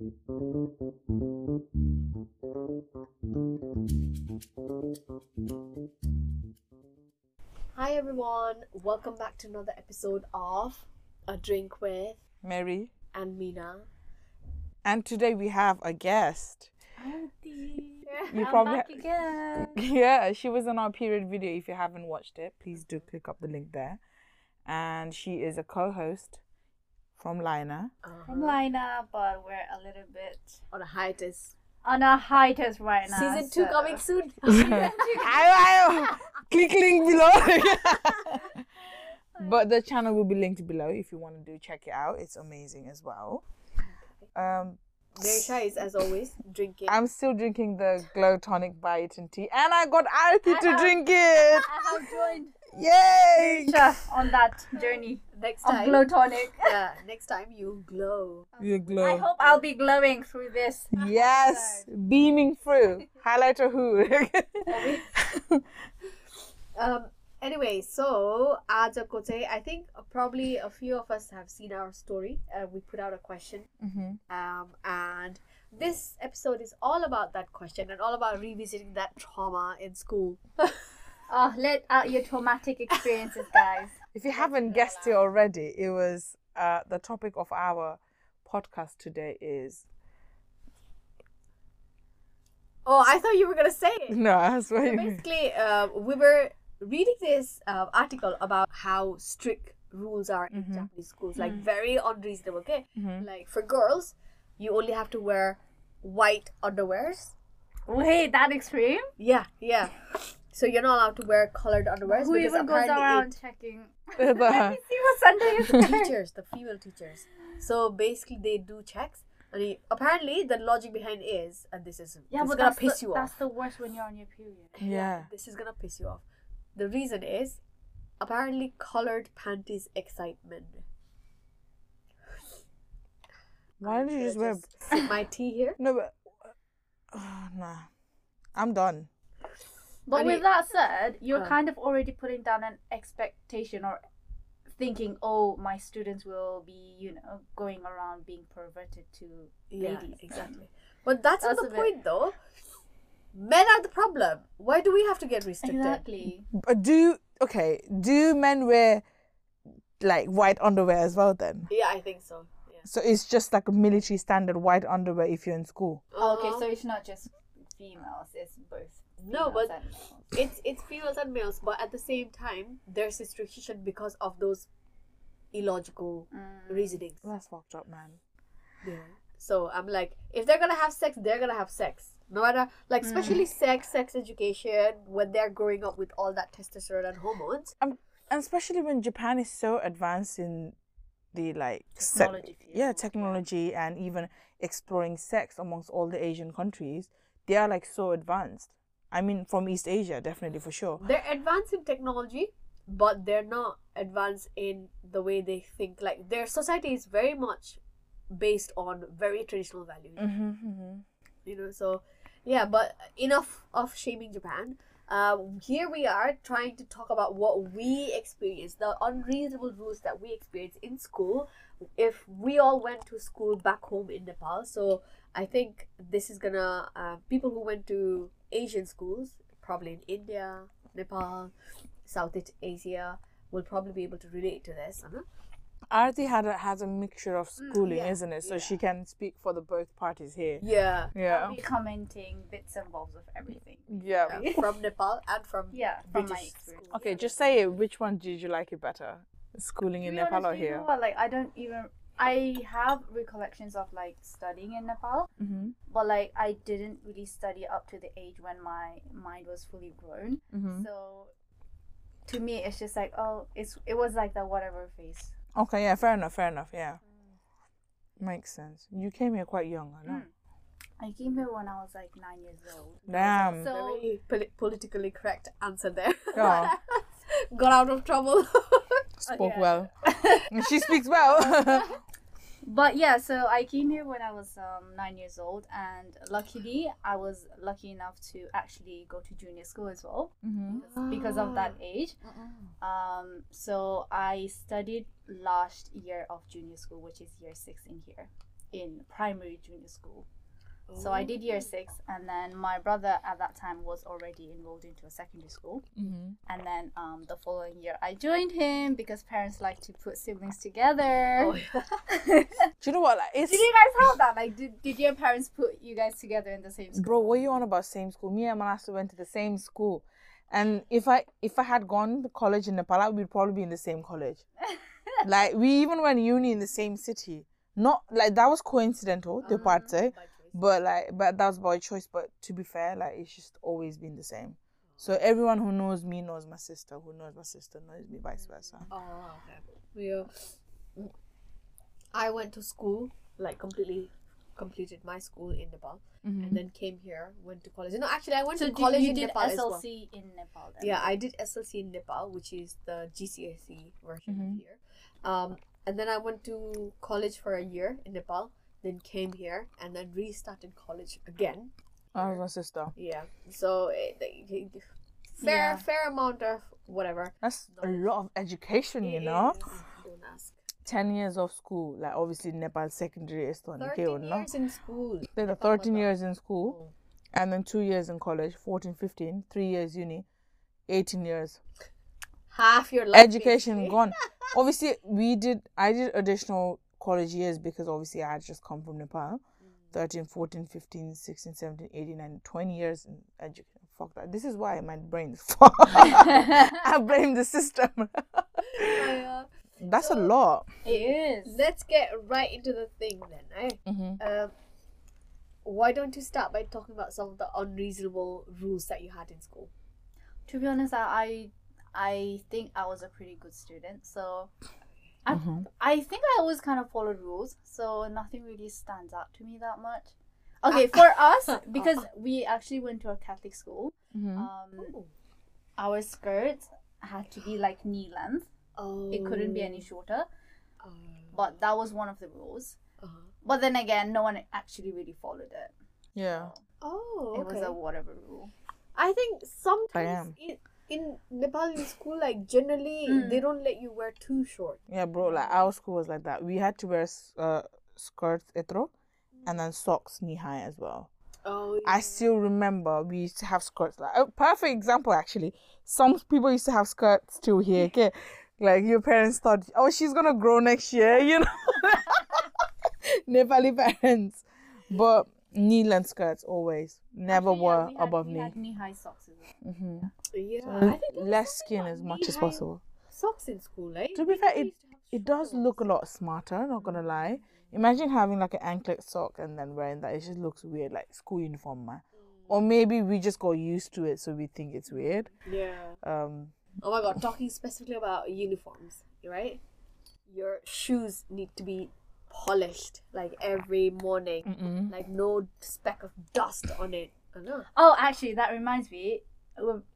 Hi everyone, welcome back to another episode of A Drink with Mary. and Mina. And today we have a guest. Auntie. You I'm probably back again. yeah, she was in our period video. If you haven't watched it, please do click up the link there. And she is a co-host from LYINA. From LYINA, but we're a little bit On a hiatus. on a hiatus right now. Season two so- coming soon. Ayo, ayo. Click link below. but the channel will be linked below if you want to do check it out. It's amazing as well. Um, Marisha is, as always, drinking. I'm still drinking the Glow Tonic Biotin tea, and I got Arati to have- drink it. I have joined Yay! Isha on that journey next time, glow tonic. yeah, next time you glow. You glow. I hope I'll be glowing through this. Yes, beaming through. Highlighter who? Um anyway so ajako te i think probably a few of us have seen our story uh, we put out a question mm-hmm. um, and this episode is all about that question and all about revisiting that trauma in school oh, let out your traumatic experiences guys if you haven't guessed it already it was uh, the topic of our podcast today is Oh, I thought you were gonna say it. No, I was. So basically, uh, we were reading this uh, article about how strict rules are in mm-hmm. Japanese schools, like mm-hmm. very unreasonable. Okay, mm-hmm. like for girls, you only have to wear white underwears. Wait, that extreme? Yeah, yeah. So you're not allowed to wear colored underwears Who even goes around it- checking? Let me see what's under your the teachers, the female teachers. So basically, they do checks. And he- apparently, the logic behind is, and this is Yeah, this but is gonna that's piss the, you that's off. the worst when you're on your period. yeah. This is gonna piss you off. The reason is, apparently, colored panties excite men. Why don't you just wear? sip my tea here? No, but uh, nah. I'm done. But I with that said, you're Uh. kind of already putting down an expectation or thinking, oh, my students will be, you know, going around being perverted to Yeah, ladies. exactly. But that's, not That's the a bit- point, though. Men are the problem. Why do we have to get restricted? Exactly. But do okay? Do men wear like white underwear as well? Then Yeah, I think so. Yeah. so it's just like a military standard white underwear if you're in school. Oh, okay, Uh-huh. so it's not just females, it's both. No, but it's it's females and males, but at the same time, there's restriction because of those illogical Mm. reasonings. That's fucked up, man. Yeah. So I'm like, if they're gonna have sex, they're gonna have sex. No matter like especially sex, sex education, when they're growing up with all that testosterone and hormones. Um, and especially when Japan is so advanced in the like Technology field, yeah, technology and even exploring sex amongst all the Asian countries, they are like so advanced. I mean, from East Asia, definitely for sure. They're advanced in technology, but they're not advanced in the way they think. Like their society is very much based on very traditional values. Mm-hmm, you know so yeah but enough of shaming japan um, here we are trying to talk about what we experience the unreasonable rules that we experience in school if we all went to school back home in nepal so i think this is gonna uh, people who went to asian schools probably in india nepal southeast asia will probably be able to relate to this huh? Arati had a, has a mixture of schooling, yeah, isn't it? So yeah. she can speak for the both parties here. yeah Yeah. I'll be commenting bits and bobs of everything. Yeah. yeah, from nepal and from Yeah, from my British experience. schools. Okay, just say it. Which one did you like it better? Schooling in Nepal honest, or you know here? what, Like I don't even I have recollections of like studying in Nepal, Mm-hmm. but like I didn't really study up to the age when my mind was fully grown. Mm-hmm. So to me, it's just like oh, it's it was like the whatever phase. Okay, yeah, fair enough, fair enough, yeah. Makes sense. You came here quite young, I know. Mm. I came here when I was like nine years old. Damn. So very poli- politically correct answer there. Yeah. Got out of trouble. Spoke yeah. well. she speaks well. But yeah, so I came here when I was um, nine years old, and luckily, I was lucky enough to actually go to junior school as well mm-hmm. because of that age. Um, so I studied last year of junior school, which is year six in here. in primary junior school. So I did year six, and then my brother at that time was already enrolled into a secondary school. Mm-hmm. And then um, the following year, I joined him because parents like to put siblings together. Oh, yeah. Do you know what? Like, it's Did you guys have that? Like, did, did your parents put you guys together in the same school? bro. What you on about? Same school. Me and Manasa went to the same school, and if I if I had gone to college in Nepal, we'd probably be in the same college. like we even went uni in the same city. Not like that was coincidental, the part say, By choice. But like but that was by choice. But to be fair, like it's just always been the same. So everyone who knows me knows my sister. Who knows my sister knows me, vice versa. Oh, okay. Yeah. I went to school, like completely completed my school in Nepal, and then came here, went to college. No, actually, I went So to did, college you in did Nepal as well. SLC in Nepal then? Yeah, I did SLC in Nepal, which is the GCSE version Mhm. of here. Um, and then I went to college for a year in Nepal, then came here, and then restarted college again. I was my sister. Yeah, so it, it- it- fair Yeah. fair amount of whatever. That's a lot of education, you know. Don't ask. 10 years of school, like obviously Nepal secondary is to Thirteen years in school. Then the 13 years in school, oh. and then two years in college, 14, 15, three years uni, 18 years. Half your life. Education gone. Obviously, we did, I did additional college years because obviously I had just come from Nepal. 13, 14, 15, 16, 17, 18, 19, 20 years in education. Fuck that. This is why my brain is fucked. I blame the system. Yeah. That's a lot. It is. Let's get right into the thing then. Eh? Mm-hmm. Um, why don't you start by talking about some of the unreasonable rules that you had in school? To be honest, I I think I was a pretty good student, so I Mhm. I think I always kind of followed rules, so nothing really stands out to me that much. Okay, for us, because we actually went to a Catholic school, Mm-hmm. um, our skirts had to be like knee length. Oh, It couldn't be any shorter, Oh. but that was one of the rules. Uh-huh. But then again, no one actually really followed it. Yeah. Oh, okay. It was a whatever rule. I think sometimes am. In, in Nepali school, like generally, Mm. they don't let you wear too short. Yeah, bro. Like our school was like that. We had to wear uh, skirts, etro, and then socks knee high as well. Oh, yeah. I still remember we used to have skirts. Like a perfect example, actually. Some people used to have skirts still here. Okay, like your parents thought, oh, she's gonna grow next year, you know. Nepali parents, but knee length skirts always never Actually, yeah, were we had- above we knee. had knee-high socks as well. hmm yeah. So I think less skin as much as possible. Socks in school, eh? To be We fair, it- used to have It does short look a lot smarter, not gonna lie. Imagine having like an anklet sock and then wearing that. It just looks weird, like school uniform, man. Or maybe we just got used to it, so we think it's weird. Yeah. Um, Oh my god, talking specifically about uniforms, right? Your shoes need to be polished like every morning. mm-mm. Like no speck of dust on it. I know. Oh, actually, that reminds me.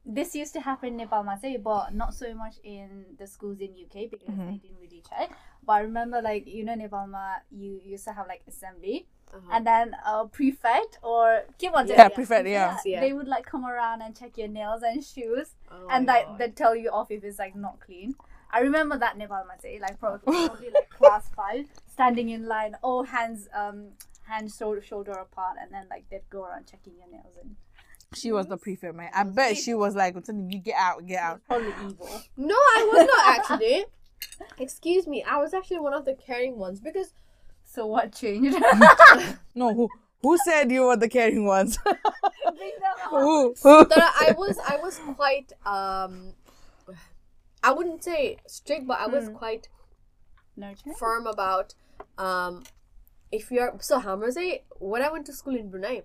This used to happen in Nepal, Masai, but not so much in the schools in UK because Mhm. they didn't really check. But I remember, like you know, Nepal, Ma, you used to have like assembly, Uh-huh. and then a prefect or keep on yeah, prefect, yeah. Yeah. they would like come around and check your nails and shoes, Oh and my like God. they tell you off if it's like not clean. I remember that Nepal Masai, like probably, probably like class five, standing in line, all hands um hands shoulder shoulder apart, and then like they'd go around checking your nails and. She was the prefect, man. I bet she was like, "You get out, get out." Probably evil. No, I was not actually. Excuse me, I was actually one of the caring ones because So what changed? No, who who said you were the caring ones? Bring them up. who? who? I was I was quite um I wouldn't say strict, but I was Hmm. quite Nurture. firm about um if you're so Hamraze, when I went to school in Brunei,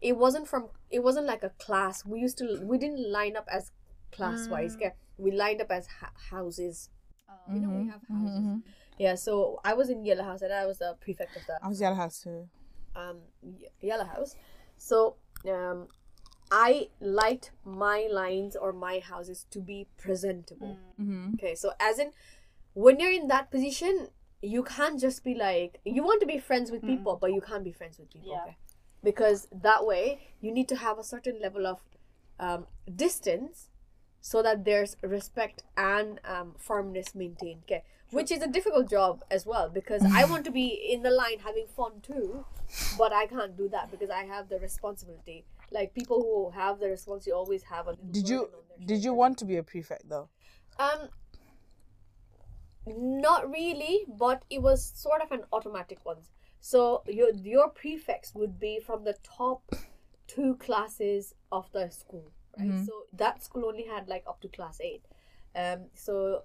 it wasn't from it wasn't like a class. We used to we didn't line up as class wise. Mm. We lined up as ha- houses. You know we Mhm, have mhm, houses. mhm. Yeah, so I was in Yellow House and I was the prefect of that. I was Yellow House too. um Yellow House. So um I liked my lines or my houses to be presentable. Mm-hmm. Okay, so as in when you're in that position, you can't just be like you want to be friends with people, but you can't be friends with people. Yeah. Okay? Because that way you need to have a certain level of um, distance so that there's respect and um, firmness maintained. Okay. which is a difficult job as well because I want to be in the line having fun too, but I can't do that because I have the responsibility. Like people who have the response you always have a. little Did you did you want to be a prefect though? Um, not really, but it was sort of an automatic one. So your your prefects would be from the top two classes of the school, right? Mhm. So that school only had like up to class eight. Um, so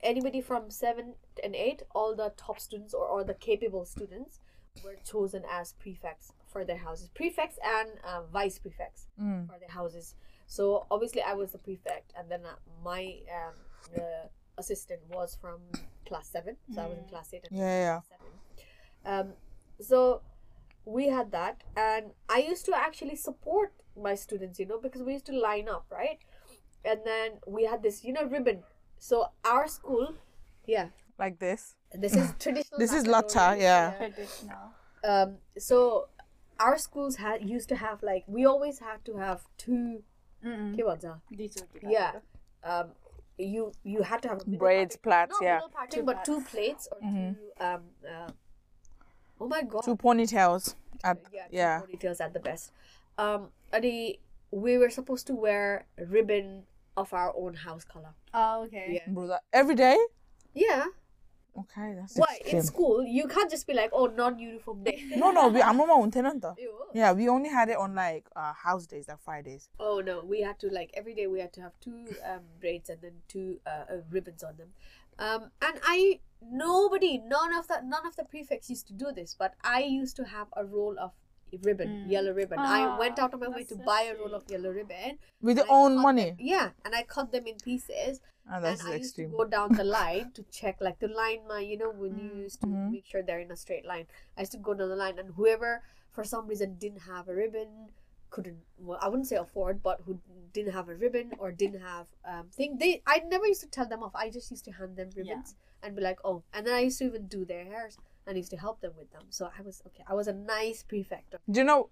anybody from seven and eight, all the top students or, or the capable students were chosen as prefects for their houses. Prefects and uh, vice prefects Mm. for their houses. So obviously, I was the prefect, and then uh, my um, the assistant was from class seven. So I was in Mm. class eight. And Yeah, yeah. seven. Um, so we had that, and I used to actually support my students, you know, because we used to line up, right? And then we had this, you know, ribbon. So our school, yeah, Like this. this is traditional. This is macaroni, latte, yeah. Traditional. um so our schools had used to have like we always had to have two be yeah um you you had to have Braids, parting. plaits, yeah. parting, but two plaits. plates or Mhm. two um uh, oh my god Two ponytails. At, yeah, two yeah. ponytails at the best um Adi, we were supposed to wear ribbon of our own house color Oh, okay. yeah Bro, every day? yeah Okay, that's why extreme. in school you can't just be like oh non-uniform day No, no, we, I'm on tenant though. Ew. Yeah, we only had it on like uh, house days, like Fridays. Oh no, we had to like every day we had to have two um, braids and then two uh, uh, ribbons on them. Um, and I nobody, none of the none of the prefects used to do this, but I used to have a roll of ribbon, Mm. yellow ribbon. I went Ah, out of my way to so buy a roll of yellow ribbon. With your own money. them- yeah, and I cut them in pieces. And that's and I used to go down the line to check, like the line, my you know, when you Mm. used to Mhm. make sure they're in a straight line. I used to go down the line, and whoever for some reason didn't have a ribbon, couldn't. Well, I wouldn't say afford, but who didn't have a ribbon or didn't have um thing. They I never used to tell them off. I just used to hand them ribbons and be like, oh, and then I used to even do their hairs and used to help them with them. So I was okay. I was a nice prefect. Do you know,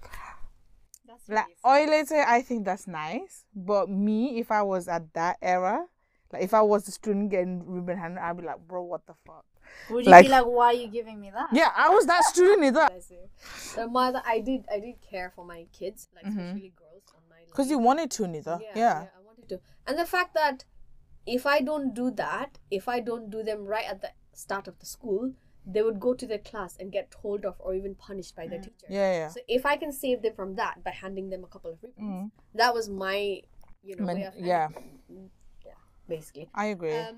That's like, really oil later, I think that's nice. But me, if I was at that era, like if I was a student getting ribbon handed, I'd be like, bro, what the fuck? Would you like- be like, why are you giving me that? Yeah, I was that student either. I say. So mother, I did I did care for my kids, like Mhm. especially girls on my Because you wanted to, neither. Yeah. I wanted to. And the fact that if I don't do that, if I don't do them right at the start of the school, they would go to their class and get told off or even punished by their Mm. teacher. Yeah, yeah. So if I can save them from that by handing them a couple of ribbons, Mm. that was my, you know, Men- yeah. Yeah, basically. I agree. Um,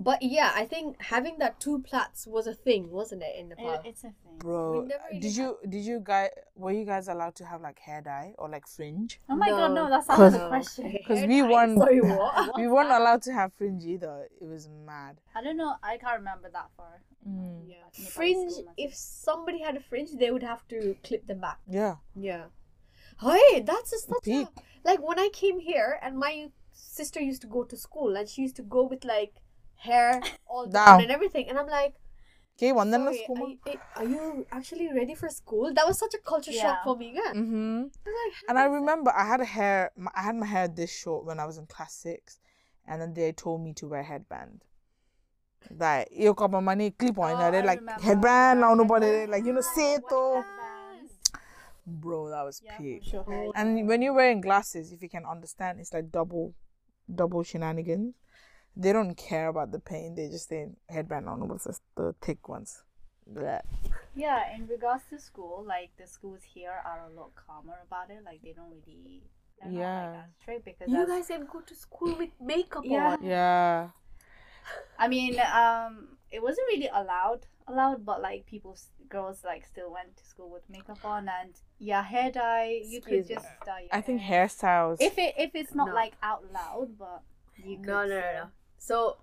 but yeah, I think having that two plats was a thing, wasn't it, in Nepal? It, it's a thing. Bro, never really did you did you guys were you guys allowed to have like hair dye or like fringe? Oh my god, No. no, that's Cause- another question. Because we dye, won- Sorry, what? we weren't allowed to have fringe either. It was mad. I don't know. I can't remember that far. Mm. Yeah. Nepali Fringe. school, If somebody had a fringe, they would have to clip them back. Yeah. Yeah. Hey, that's a, such a like when I came here and my sister used to go to school and she used to go with like hair all down, Down. and everything, and I'm like, Okay, one then Sorry, school. are, you, eh, are you actually ready for school? That was such a culture shock for me. Yeah. Mm-hmm. I like, And I how is remember I had a hair, my- I had my hair this short when I was in class six, and then they told me to wear headband. Like, you got my money clip on, Oh, and they're I like remember. headband, now nobody Headband. like you know say it Bro, that was Yeah, peak. sure. Oh. And when you're wearing glasses, if you can understand, it's like double, double shenanigans. They don't care about the pain. They just say headband on what's this, the thick ones. Bleh. Yeah, in regards to school, like the schools here are a lot calmer about it. Like they don't really, Yeah. like as strict because You guys didn't go to school with makeup Yeah. on. Yeah. I mean, um, it wasn't really allowed, allowed, but like people, girls like still went to school with makeup on, and yeah, hair dye. You could Excuse me. just dye. Your I think hair. hairstyles. If it if it's not No. like out loud, but you could. No, no, no, no. So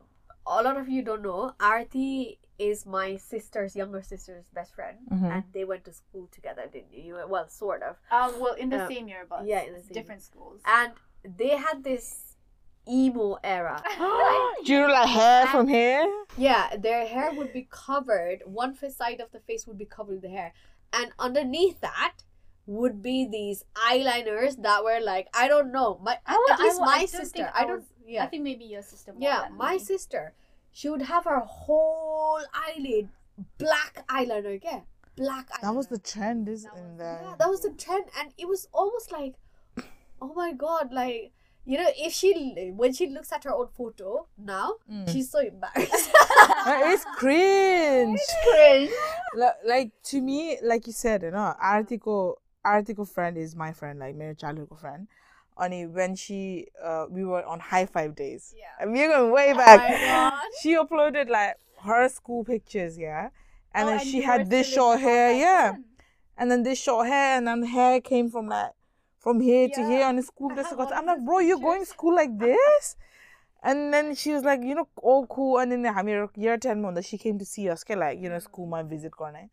a lot of you don't know. Arati is my sister's younger sister's best friend, Mhm. and they went to school together, didn't you? You- Well, sort of. Um, well, in the Uh, same year, but yeah, in the same different schools. And they had this emo era. Do you know like hair from here? Yeah, their hair would be covered. One fa- side of the face would be covered with the hair, and underneath that would be these eyeliners that were like I don't know. My I wa- at least I wa- I my don't sister. think I I don't. was- Yeah, I think maybe your sister. More yeah. than My me. sister, she would have her whole eyelid black eyeliner, Yeah, Black eyeliner. That was the trend, is in yeah, that was the trend, and it was almost like, oh my god, like you know, if she when she looks at her own photo now, Mm. she's so embarrassed. it's cringe. cringe. Li- like to me, like you said, you know, article article friend is my friend, like my childhood friend. Only when she uh we were on high five days. Yeah. And we're going way Oh back. God. She uploaded like her school pictures, yeah. And Oh, then and she had this short hair, yeah. then. And then this short hair and then hair came from like from here to here on the school I dress. have I'm like, bro, you're going pictures. school like this? And then she was like, you know, all cool. And then I mean, year 10 month, she came to see us, okay, like, you know, school, my visit corner.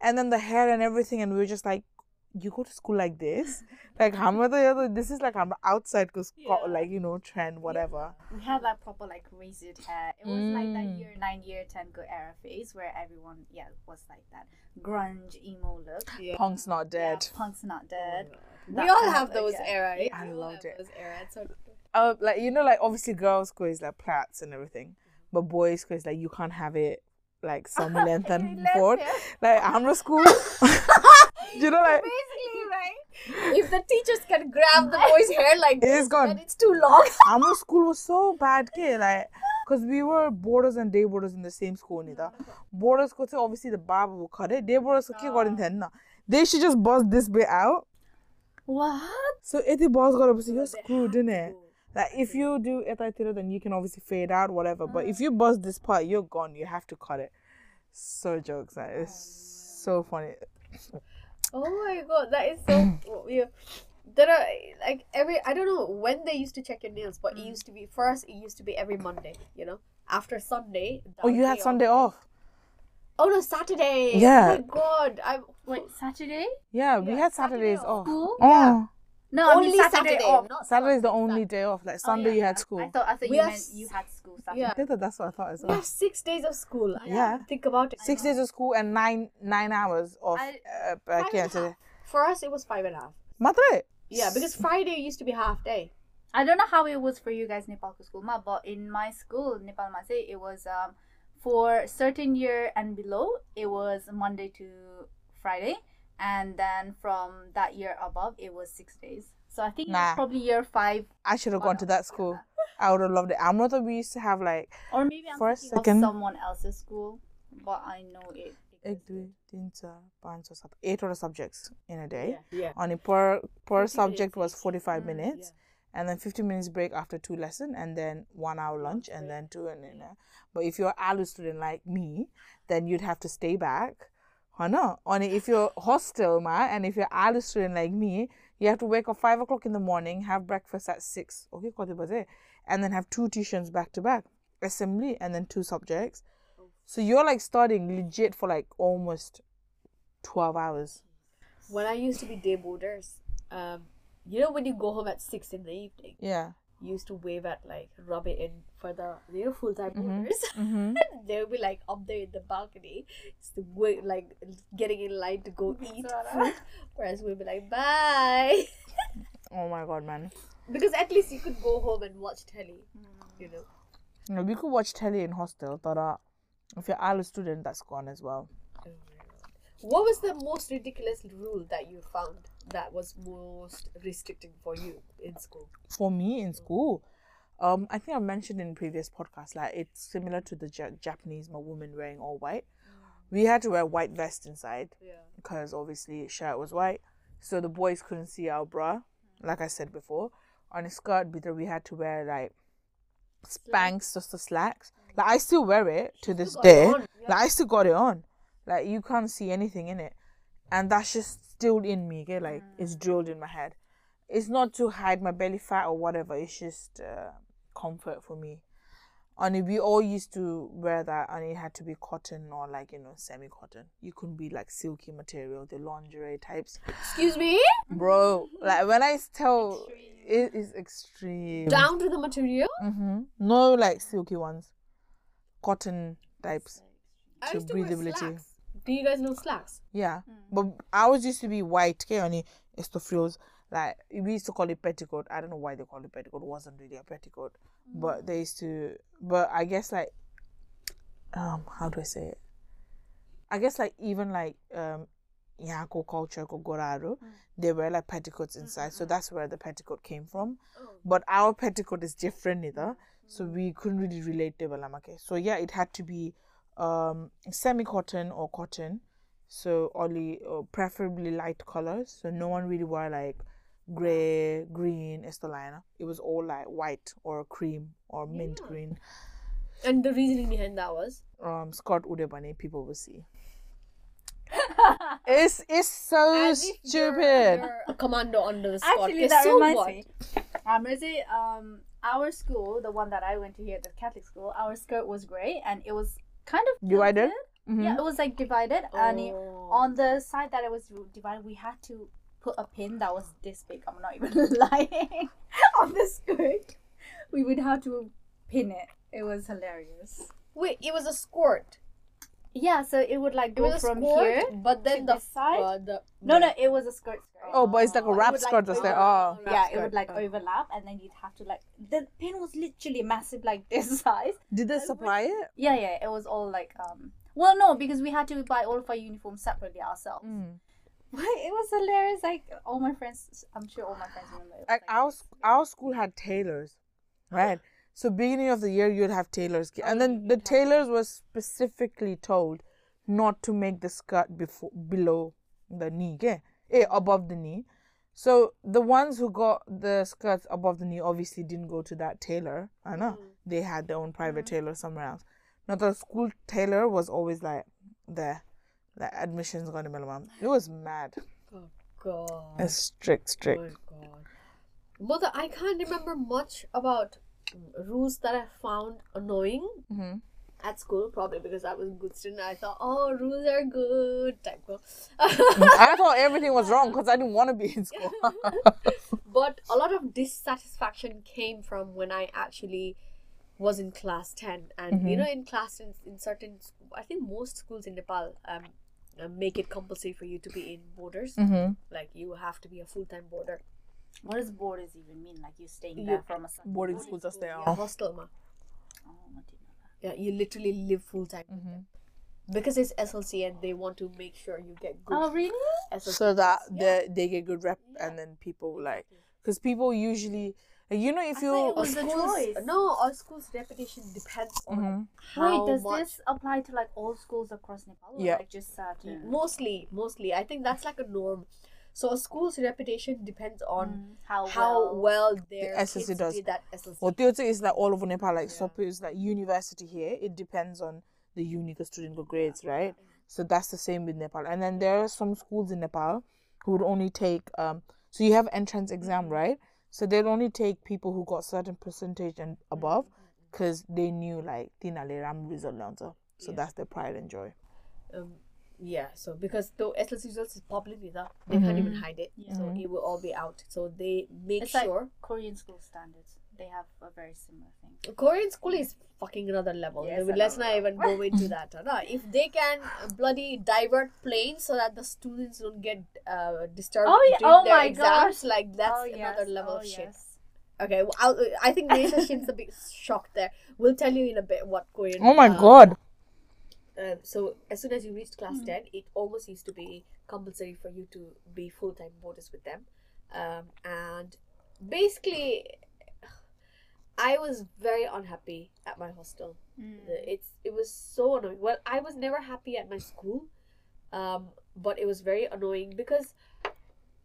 And then the hair and everything. And we were just like, you go to school like this? like, how much this is like, I'm outside because, Yeah. like, you know, trend, whatever. We had like proper like razored hair. It was like that Mm. year nine, year ten good era phase where everyone yeah was like that grunge emo look. Yeah. Punk's not dead. Yeah, punk's not dead. We all have those yeah. era. Yeah. I loved have it. Those era. It's so uh, like you know, like obviously girls' school is like plaits and everything, but boys' school is like you can't have it like some length and Left forward. hair. Like Hamra school, you know, like Basically, right? if the teachers can grab the boy's hair like It is this, gone. then it's too long. Hamra school was so bad, ke like. Because we were boarders and day boarders in the same school, nida. Boarders ko to obviously the barber will cut it. Day boarders ko ki got in They should just bust this bit out. What? So if the boss got up, so you're screwed, didn't it? Like if you do that, then you can obviously fade out, whatever. But if ah. you bust this part, you're gone. You have to cut it. So jokes. Like, it's ah. so funny. Oh my god, that is so. yeah. There are like every I don't know when they used to check your nails, but it mm. used to be first. It used to be every Monday. You know, after Sunday. Oh, you had day Sunday off. Oh no, Saturday. Yeah. Oh my god, I'm Wait, Saturday? Yeah, we Yeah, had Saturday Saturdays off. off. School? Oh, No, I only mean Saturday, off. not Saturday is the only day off. Like Oh, Sunday, yeah, you had school. I thought I thought We you meant s- you had school Saturday. Yeah. I think that that's what I thought as well. We have six days of school. Yeah. Think about it. Six days of school and nine nine hours of I- uh, Five uh, and can't half. For us, it was five and a half. Matre. Yeah, because Friday used to be half day. I don't know how it was for you guys Nepal school ma, but in my school Nepal ma say it was um for certain year and below, it was Monday to Friday, and then from that year above, it was six days. So I think nah. probably year five. I should have gone to that school. I would have loved it. I'm not that we used to have like. Or maybe I'm for a second. someone else's school, but I know it. Ek, dui, tin, or eight other subjects in a day. Yeah, yeah. On a per per subject was forty five mm, minutes. Yeah and then 15 minutes break after two lesson, and then one hour lunch, and then two and then. uh, But if you're a ALU student like me, then you'd have to stay back. Hana. On if you're hostel ma, and if you're ALU student like me, you have to wake up five o'clock in the morning, have breakfast at six. Okay, kati baje, and then have two tuitions back to back, assembly, and then two subjects. So you're like studying legit for like almost twelve hours. When I used to be day boarders, um, you know when you go home at six in the evening, Yeah. you used to wave at like rub it in for the you know full time Mhm. boarders. Mm-hmm. they would be like up there in the balcony, just wait, like getting in line to go eat food, whereas we'll be like bye, Oh my god, man. because at least you could go home and watch telly, you know. No, we could watch telly in hostel, but uh, if you're ALU student, that's gone as well. What was the most ridiculous rule that you found that was most restricting for you in school? For me in school, um, I think I mentioned in previous podcasts, like it's similar to the ja- Japanese my woman wearing all white. Mm. We had to wear white vest inside Yeah. because obviously shirt was white, so the boys couldn't see our bra. Mm. Like I said before, on a skirt, we had to wear like spanks, just the slacks. Mm. Like I still wear it to this day. Like I still got it on. Like you can't see anything in it, and that's just still in me. Okay? Like it's drilled in my head. It's not to hide my belly fat or whatever. It's just uh, comfort for me. And we all used to wear that, and it had to be cotton or like you know semi cotton. You couldn't be like silky material, the lingerie types, Excuse me? bro. Like when I tell, it is extreme. Down to the material? Mm-hmm. No, like silky ones, cotton types. I To used to wear breathability. Slacks. Do you guys know slacks? Yeah, mm. but ours used to be white. Okay, only it's the frills. Like we used to call it petticoat. I don't know why they call it petticoat. It wasn't really a petticoat, but mm. they used to. But I guess like um how do I say it? I guess like even like um Yako culture ko Goraru, mm. they wear like petticoats inside. So that's where the petticoat came from. Oh. But our petticoat is different either. So we couldn't really relate to Balamake. So yeah, it had to be um semi cotton or cotton. So only uh, preferably light colors. So no one really wore like gray, green, Estelina. It was all like white or cream or mint Yeah. green. And the reasoning behind that was Um Scott Udebane, people will see. It's it's so as if you're- stupid. you're a commando under the spot. Actually, Okay, that so reminds what? me. Um, Rizzy, um, our school, the one that I went to here, the Catholic school, our skirt was grey and it was kind of Divided? tilted. Mhm. Yeah, it was like divided, and it, Oh. on the side that it was divided, we had to put a pin that was this big. I'm not even lying. on the skirt, we would have to pin it. It was hilarious. Wait, it was a skirt. Yeah, so it would like It go was from skirt, here. but then to the this side? Uh, the No, no, it was a skirt. skirt. Oh, but it's like a Oh, wrap would, like, skirt that's there. Oh. wrap yeah, it would like Oh. overlap, and then you'd have to like the pin was literally massive, like this size. Did they supply it? Yeah, yeah, it was all like um. Well, no, because we had to buy all of our uniforms separately ourselves. Mm. But it was hilarious. Like all my friends, I'm sure all my friends remember. It was, Like our our school had tailors, right? So beginning of the year you'd have tailors, and then the tailors were specifically told not to make the skirt before below the knee, ke? eh, above the knee. So the ones who got the skirts above the knee obviously didn't go to that tailor. I know they had their own private tailor somewhere else. Now the school tailor was always like there, like admissions gonna minimum. It was mad. Oh god. It's strict, Oh strict. my god. Mother, I can't remember much about mm, rules that I found annoying hmm at school, probably because I was a good student. I thought, oh, rules are good. Type. I thought everything was wrong because I didn't want to be in school. but a lot of dissatisfaction came from when I actually was in class 10 and you know in class in, in certain i think most schools in nepal um uh, make it compulsory for you to be in borders mm-hmm. like you have to be a full-time boarder what does borders even mean? Like you staying You- there from a certain Boarding schools are there. yeah, hostel ma. Oh, I didn't know that. yeah you literally live full-time with them. because it's slc and they want to make sure you get good Oh, really? SLC So that marks. they they get good rep, and then people like, because people usually, you know, if I you it a was a school's, choice. no a school's reputation depends on Mhm. how Wait, does much this apply to like all schools across Nepal? Or Yeah. Like just certain. mostly mostly i think that's like a norm so a school's reputation depends on mm, how how well, well their the SSC does. Did that SSC. Well, is that all over Nepal. Like yeah. suppose like university here, it depends on the uni the student the grades, yeah. right? So that's the same with Nepal. And then there are some schools in Nepal who would only take um. So you have entrance exam, mm-hmm. right? So they'll only take people who got certain percentage and mm-hmm. above, because they knew like Tina Leram result So yeah. that's their pride and joy. Um, yeah, so because the SLC results is public, either, they can't even hide it. Yeah. So it will all be out. So they make It's like sure. Korean school standards. They have a very similar thing. Korean school is fucking another level. Yes, Let's another not even go into that. no? If they can bloody divert planes so that the students don't get uh, disturbed Oh, yeah. during Oh their my exams, like that's oh, another level oh, of shit. Yes. Okay, well, I'll, I think Nisha Shin's a bit shocked there. We'll tell you in a bit what Korean. Oh my uh, god. Um, so as soon as you reached class ten, it almost used to be compulsory for you to be full time boarders with them, um, and basically, I was very unhappy at my hostel. Mm. It's it was so annoying. Well, I was never happy at my school, um, but it was very annoying because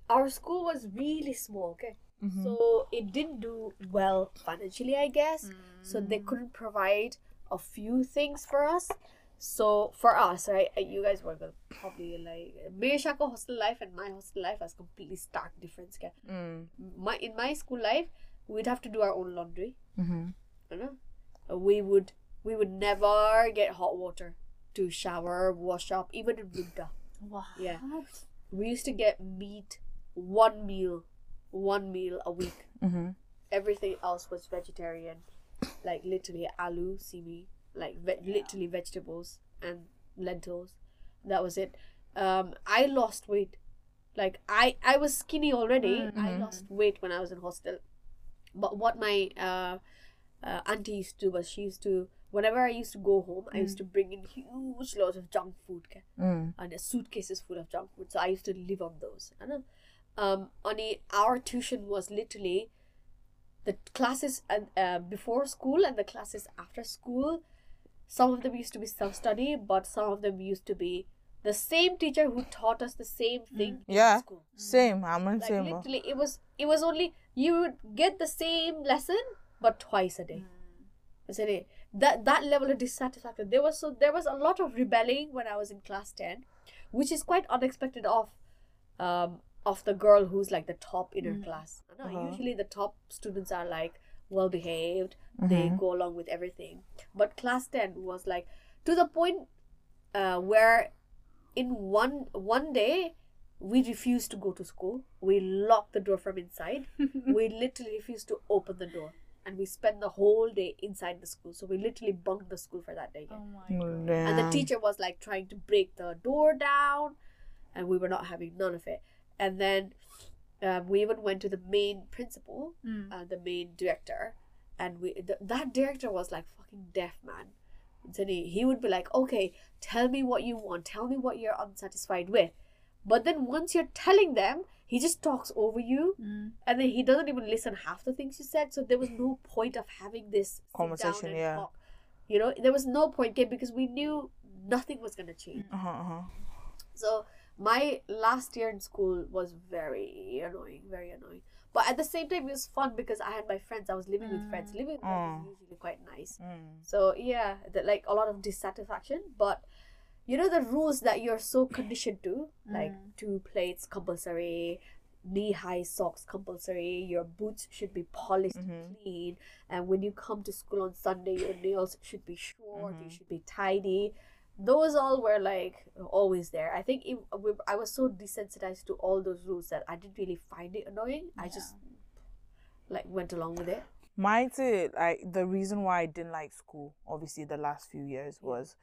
our school was really small. Okay, Mhm. so it didn't do well financially, I guess. So Mm. they couldn't provide a few things for us. So for us, right, uh, you guys were gonna probably like Meishako hostel life and my hostel life has completely stark difference. Okay? Mm. My in my school life, we'd have to do our own laundry. Mhm. You know, Uh, we would we would never get hot water to shower, wash up, even in winter. What? Yeah. We used to get meat one meal, one meal a week. Mhm. everything else was vegetarian like literally aloo simi like ve- literally vegetables and lentils that was it um i lost weight like i i was skinny already i Mhm. lost weight when i was in hostel but what my uh uh, auntie used to do was she used to whenever I used to go home, I used to bring in huge loads of junk food Mm. and the suitcases full of junk food. So I used to live on those. I know. Um, only our tuition was literally the classes and uh, before school and the classes after school. Some of them used to be self study, but some of them used to be the same teacher who taught us the same thing in Yeah. school. Same. I'm in Like same. literally, it was it was only you would get the same lesson but twice a day. Isn't it? That that level of dissatisfaction. There was so there was a lot of rebelling when I was in class ten, which is quite unexpected of um of the girl who's like the top in her class. I know, Uh-huh. Usually the top students are like well behaved, they go along with everything. But class ten was like to the point uh, where in one one day we refused to go to school. We locked the door from inside. we literally refused to open the door. And we spent the whole day inside the school. So we literally bunked the school for that day. Oh my god. And the teacher was like trying to break the door down, and we were not having none of it. And then um, we even went to the main principal, Mm. uh, the main director, and we th- that director was like fucking deaf man. So he, he would be like, okay, tell me what you want, tell me what you're unsatisfied with. But then once you're telling them, he just talks over you, Mm. and then he doesn't even listen half the things you said. So there was no point of having this Conversation, yeah. talk. You know, there was no point okay, because we knew nothing was gonna change. Uh-huh, uh-huh. So my last year in school was very annoying, very annoying. But at the same time, it was fun because I had my friends. I was living with friends. Mm. Living with mm. friends is usually quite nice. Mm. So yeah, the, like a lot of dissatisfaction. But you know the rules that you're so conditioned to, like mm. two plates compulsory, knee high socks compulsory. Your boots should be polished and clean. And when you come to school on Sunday, your nails should be short. You mm-hmm. should be tidy. Those all were like always there. I think it, we, I was so desensitized to all those rules that I didn't really find it annoying. I just like went along with it. Mine too. Like the reason why I didn't like school, obviously, the last few years was,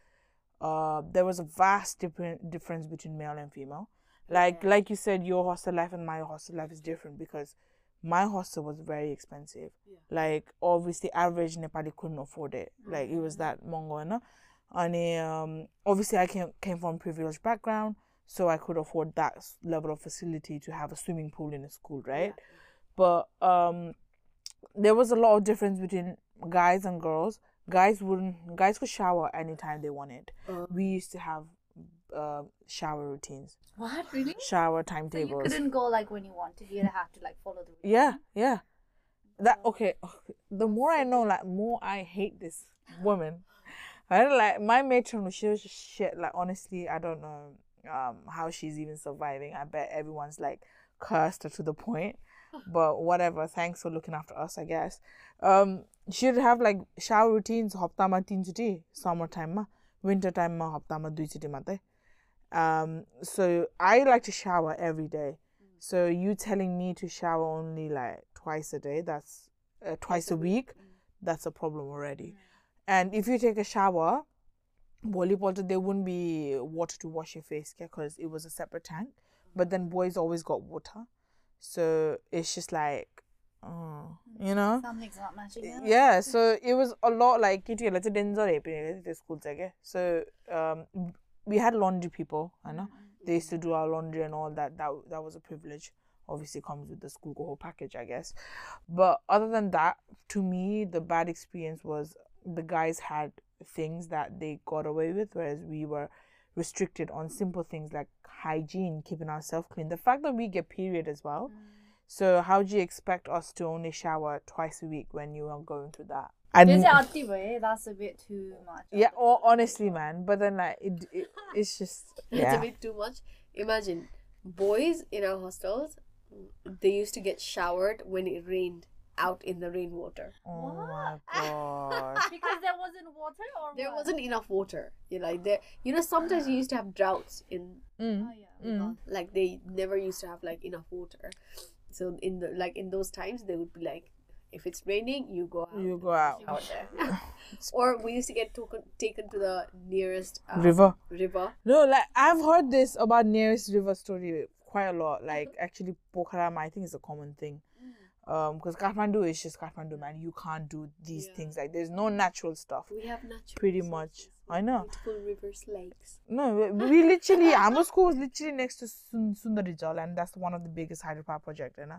uh, there was a vast different difference between male and female. Like Yeah. like you said, your hostel life and my hostel life is different because my hostel was very expensive. Yeah. Like obviously, average Nepali couldn't afford it. Like it was that mongo, you And um, obviously, I came came from privileged background, so I could afford that level of facility to have a swimming pool in a school, right? But um, there was a lot of difference between guys and girls. Guys wouldn't. Guys could shower anytime they wanted. Uh, We used to have uh, shower routines, What really? shower So you couldn't go like when you wanted. You'd have to like follow the. routine. Yeah, yeah. That okay. The more I know, like more I hate this woman. I don't like my matron. She was just shit. Like honestly, I don't know um how she's even surviving. I bet everyone's like cursed her to the point. But whatever. Thanks for looking after us. I guess. Um, she'd have like shower routines. Hoptama tin chiti summertime ma, winter time ma hoptama dui chiti mate. Um, so I like to shower every day. So you telling me to shower only like twice a day? That's uh, twice a week. That's a problem already. And if you take a shower, volleyball there wouldn't be water to wash your face because it was a separate tank. But then boys always got water, so it's just like, uh, you know. Something's not matching up. Yeah, so it was a lot like it let's school So um we had laundry people, I know. They used to do our laundry and all that. That that was a privilege. Obviously comes with the school whole package, I guess. But other than that, to me the bad experience was the guys had things that they got away with, whereas we were restricted on simple things like hygiene, keeping ourselves clean. The fact that we get period as well. So how do you expect us to only shower twice a week when you are going through that? And eh? That's a bit too much. yeah, or honestly, man. But then like it, it it's just It's yeah. a bit too much. Imagine boys in our hostels, they used to get showered when it rained out in the rainwater. Oh my god. because there wasn't water or There what? wasn't enough water. You know, like there, you know, sometimes you used to have droughts in, Mm. Oh yeah. Mm. like they never used to have like enough water. So in the like in those times, they would be like, if it's raining, you go out. You go out. shower there. or we used to get taken taken to the nearest um, River. River. No, like I've heard this about nearest river story quite a lot. Like actually, Pokhara, I think is a common thing. Um, because Kathmandu is just Kathmandu, man. You can't do these Yeah. things. Like, there's no natural stuff. We have natural Pretty much. I know. Beautiful rivers, lakes. No, we, we literally, our school was literally next to Sun- Sundarijal, and that's one of the biggest hydropower project, you know.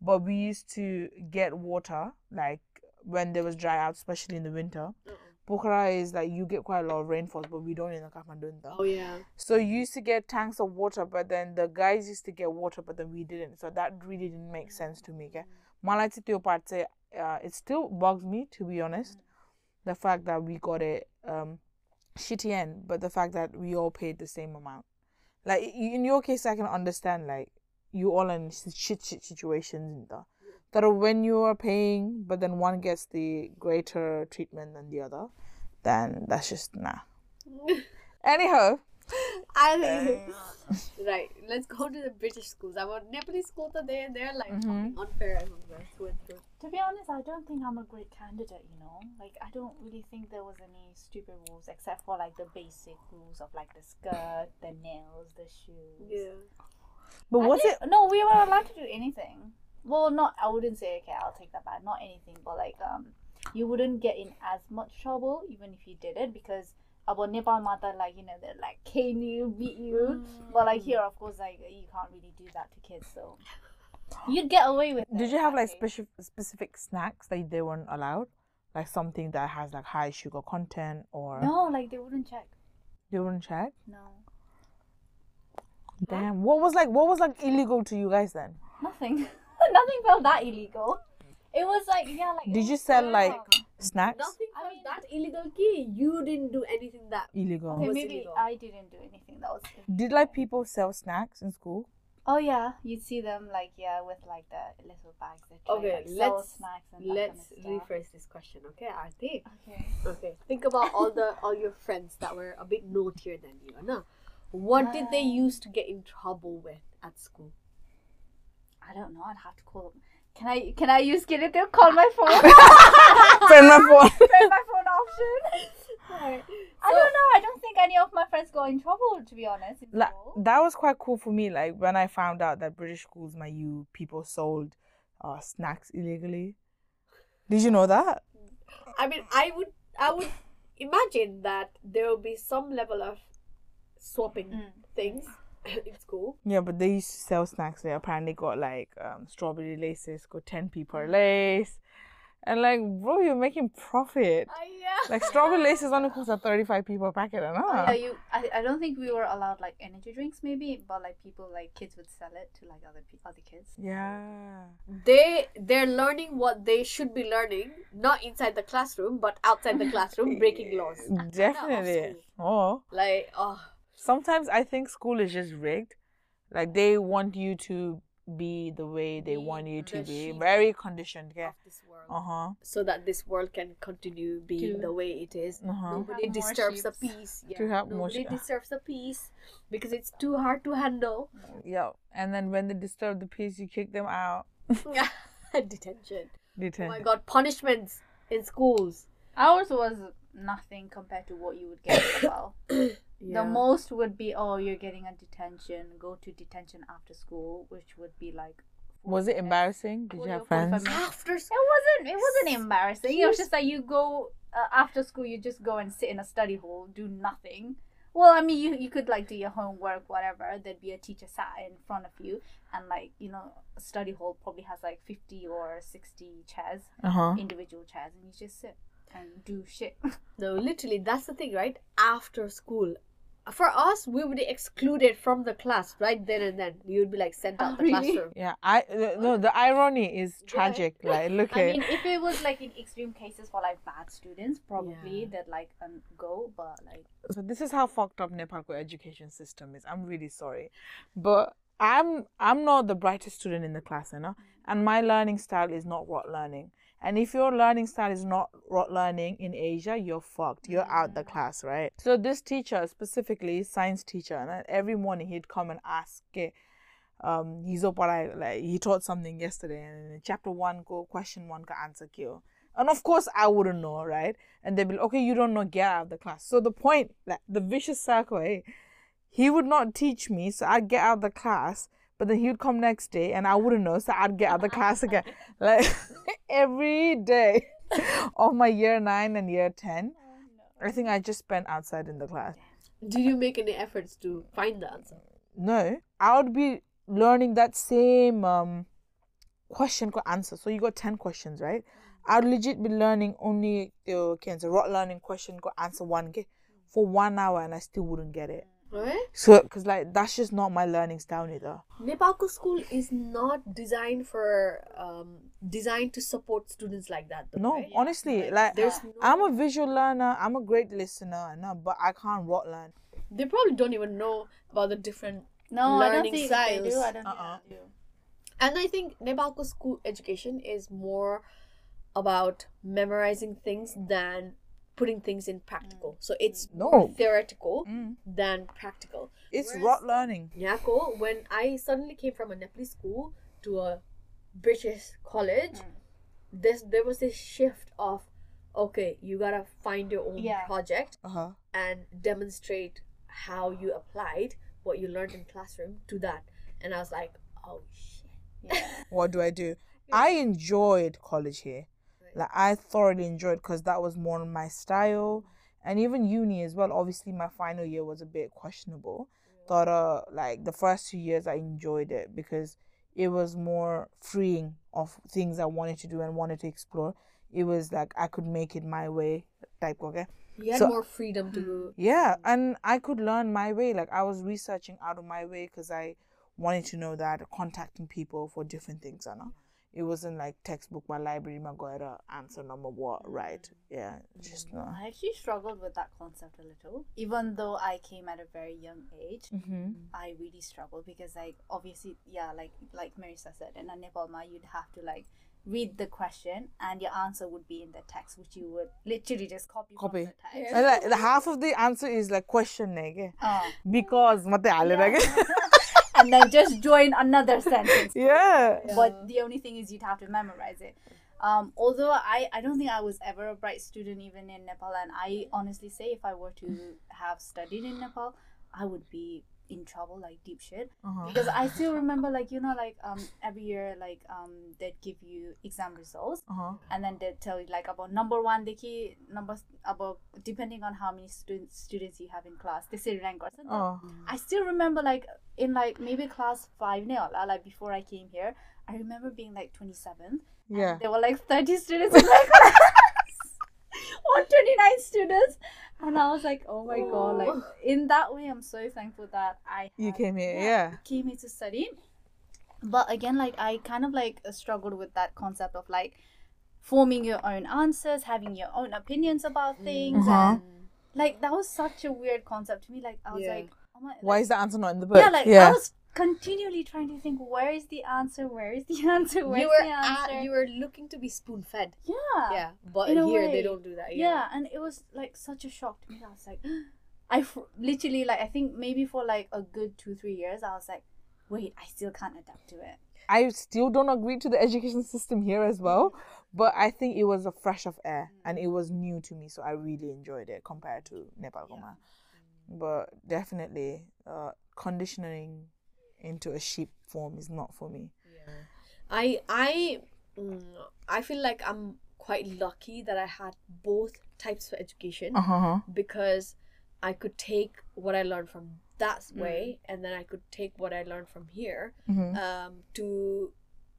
But we used to get water like when there was dry out, especially in the winter. Uh-uh. Pokhara is like you get quite a lot of rainfalls, but we don't in the Kathmandu. though. Oh yeah. So you used to get tanks of water, but then the guys used to get water, but then we didn't. So that really didn't make sense to me. Okay? Malai Tito uh, it still bugs me to be honest. Mm-hmm. The fact that we got a um, shitty end, but the fact that we all paid the same amount. Like in your case, I can understand like you all in shit shit situations that that when you are paying, but then one gets the greater treatment than the other, then that's just nah. Anyhow. I think right. Let's go to the British schools. Our Nepalese schools are there. They're like fucking unfair everywhere through and through. To be honest, I don't think I'm a great candidate, you know? Like, I don't really think there was any stupid rules except for like the basic rules of like the skirt, the nails, the shoes. Yeah. but was it? No, we were allowed to do anything. Well, not, I wouldn't say, okay, I'll take that back. Not anything, but like, um, you wouldn't get in as much trouble even if you did it because about Nepal Mata, like, you know, they're like, cane you, beat you. Mm. But like here, of course, like, you can't really do that to kids, so. You'd get away with it. Did you have like specific specific snacks that they weren't allowed? Like something that has like high sugar content or No, like, they wouldn't check. they wouldn't check? No. Damn. What was like what was like illegal to you guys then? Nothing. Nothing felt that illegal. It was like yeah, like. Did you sell like snacks? Nothing I was mean- that illegal. Key. You didn't do anything that. Illegal. Okay, was maybe illegal. I didn't do anything that was. Did like people sell snacks in school? Oh yeah, you'd see them like yeah with like the little bags that Okay, like, let's- snacks and Let's kind of stuff. rephrase this question, okay, Arati? Okay. Okay. Think about all the all your friends that were a bit naughtier than you, no? What did they Ah. used to get in trouble with at school? I don't know. I'd have to call them. Can I can I use get it there? Call my phone. Friend my phone. Turn my phone option. Right. I don't know. I don't think any of my friends got in trouble to be honest. In like that was quite cool for me. Like when I found out that British schools, my you people sold uh, snacks illegally. Did you know that? I mean, I would I would imagine that there will be some level of swapping Mm. things in cool. Yeah, but they used to sell snacks there. Apparently, got like um, strawberry laces, got ten p per lace, and like, bro, you're making profit. Uh, yeah. Like strawberry laces only cost a thirty five p per packet, and Oh, ah. yeah, you. I, I don't think we were allowed like energy drinks, maybe, but like people like kids would sell it to like other pe- other kids. yeah. They they're learning what they should be learning, not inside the classroom, but outside the classroom, breaking laws. Definitely. Oh, Like oh sometimes I think school is just rigged. Like they want you to be the way they Be want you to be, very conditioned. Yeah. of this world. Uh huh. So that this world can continue being To- the way it is. Uh-huh. Nobody disturbs the peace. Yeah. To have more Nobody sheep. disturbs the peace because it's too hard to handle. Yeah. And then when they disturb the peace, you kick them out. Detention. Detention. Oh Detention. my god, punishments in schools. Ours was nothing compared to what you would get in Nepal. The most would be, oh, you're getting a detention. Go to detention after school, which would be like. Was it embarrassing? Did you have friends? minutes. after It wasn't. It wasn't embarrassing. It was just like you go uh, after school. You just go and sit in a study hall, do nothing. Well, I mean, you you could like do your homework, whatever. There'd be a teacher sat in front of you, and like you know, a study hall probably has like fifty or sixty chairs, Uh huh. individual chairs, and you just sit and do shit. No, literally, that's the thing, right? After school. For us, we would be excluded from the class right then and then. You'd be like sent out Oh, the really? classroom. Yeah. I uh, no. The irony is tragic. Like look I at. mean, if it was like in extreme cases for like bad students, probably Yeah. they'd like um, go, but like so this is how fucked up Nepal's education system is. I'm really sorry, but I'm I'm not the brightest student in the class, you know, and my learning style is not rote learning. And if your learning style is not rote learning in Asia, you're fucked. You're out the class, right? So this teacher, specifically science teacher, and every morning he'd come and ask, "Okay, um, he's up like he taught something yesterday, and in chapter one go question one ka answer kyo. And of course, I wouldn't know, right? And they'd be like, okay, you don't know, get out of the class. So the point, like the vicious circle, eh? he would not teach me, so I'd get out of the class. But then he would come next day and I wouldn't know, so I'd get out of the class again. Like every day of my year nine and year ten, I think I just spent outside in the class. Do you make any efforts to find the answer? No, I would be learning that same um question answer. So you got ten questions, right? I'd legit be learning only the cancer rot learning question ko answer one for one hour and I still wouldn't get it. Right? So, cause like that's just not my learning style either. Nepalco school is not designed for um designed to support students like that. Though, No, right? honestly, like There's no, I'm a visual learner. I'm a great listener, no, but I can't rot learn. they probably don't even know about the different No, I don't learning think styles. they do. I don't Uh-uh. think they do. And I think Nepalco school education is more about memorizing things than putting things in practical. So it's No. more theoretical Mm. than practical. It's Whereas- rot learning. Nyako, when I suddenly came from a Nepali school to a British college, this there was this shift of okay, you gotta find your own Yeah. project Uh huh. and demonstrate how you applied what you learned in classroom to that. And I was like, oh shit. Yeah. What do I do? I enjoyed college here. Like I thoroughly enjoyed because that was more my style, and even uni as well. Obviously, my final year was a bit questionable. Thought uh like the first two years I enjoyed it because it was more freeing of things I wanted to do and wanted to explore. It was like I could make it my way type okay. You had So- more freedom to Yeah, and I could learn my way. Like I was researching out of my way because I wanted to know that contacting people for different things. I know it wasn't like textbook, my library, my goita answer number what right. Yeah, just no. I actually struggled with that concept a little. Even though I came at a very young age, Mm-hmm. I really struggled because like obviously yeah, like like Marisa said, in a Nepalma you'd have to like read the question and your answer would be in the text which you would literally just copy, Copy. from the text. And like the half of the answer is like question nege. Uh, because mate halera ke. and then just join another sentence. Yeah. But the only thing is you'd have to memorize it. Um, although I, I don't think I was ever a bright student even in Nepal and I honestly say if I were to have studied in Nepal, I would be in trouble like deep shit. Uh-huh. Because I still remember like you know like um every year like um they'd give you exam results Uh-huh. and then they'd tell you like about number one the key number about depending on how many students students you have in class they say rank or something. Oh. I still remember like in like maybe class five now like before I came here I remember being like 27th Yeah. there were like 30 students in my class or 29 students and I was like oh my god like in that way I'm so thankful that I You came here, yeah. came here to study but again like I kind of like struggled with that concept of like forming your own answers having your own opinions about things Uh-huh. and like that was such a weird concept to me like I was Yeah. like oh my Why is the answer not in the book? yeah like I was continually trying to think where is the answer where is the answer where's you were the at, you were looking to be spoon fed. yeah Yeah, but in here they don't do that. yeah. Yeah. and it was like such a shock to me i was like i f- literally like i think maybe for like a good two three years i was like wait i still can't adapt to it I still don't agree to the education system here as well, but I think it was a fresh of air and it was new to me, so I really enjoyed it compared to Nepal Koma. But definitely, uh, conditioning into a sheep form is not for me. I I mm, I feel like I'm quite lucky that I had both types of education Uh huh. because I could take what I learned from that way and then I could take what I learned from here Mhm. um, to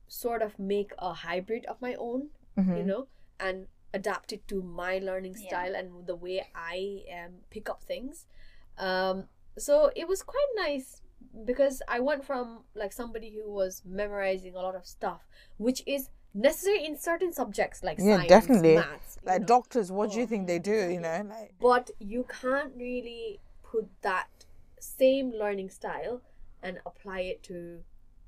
sort of make a hybrid of my own, Mhm. you know, and adapt it to my learning Yeah. style and the way I um, pick up things. Um, so it was quite nice because I went from like somebody who was memorizing a lot of stuff, which is necessary in certain subjects like Yeah, science, definitely. maths, Like know. doctors, what do you oh, think they do? You know, like but you can't really put that same learning style and apply it to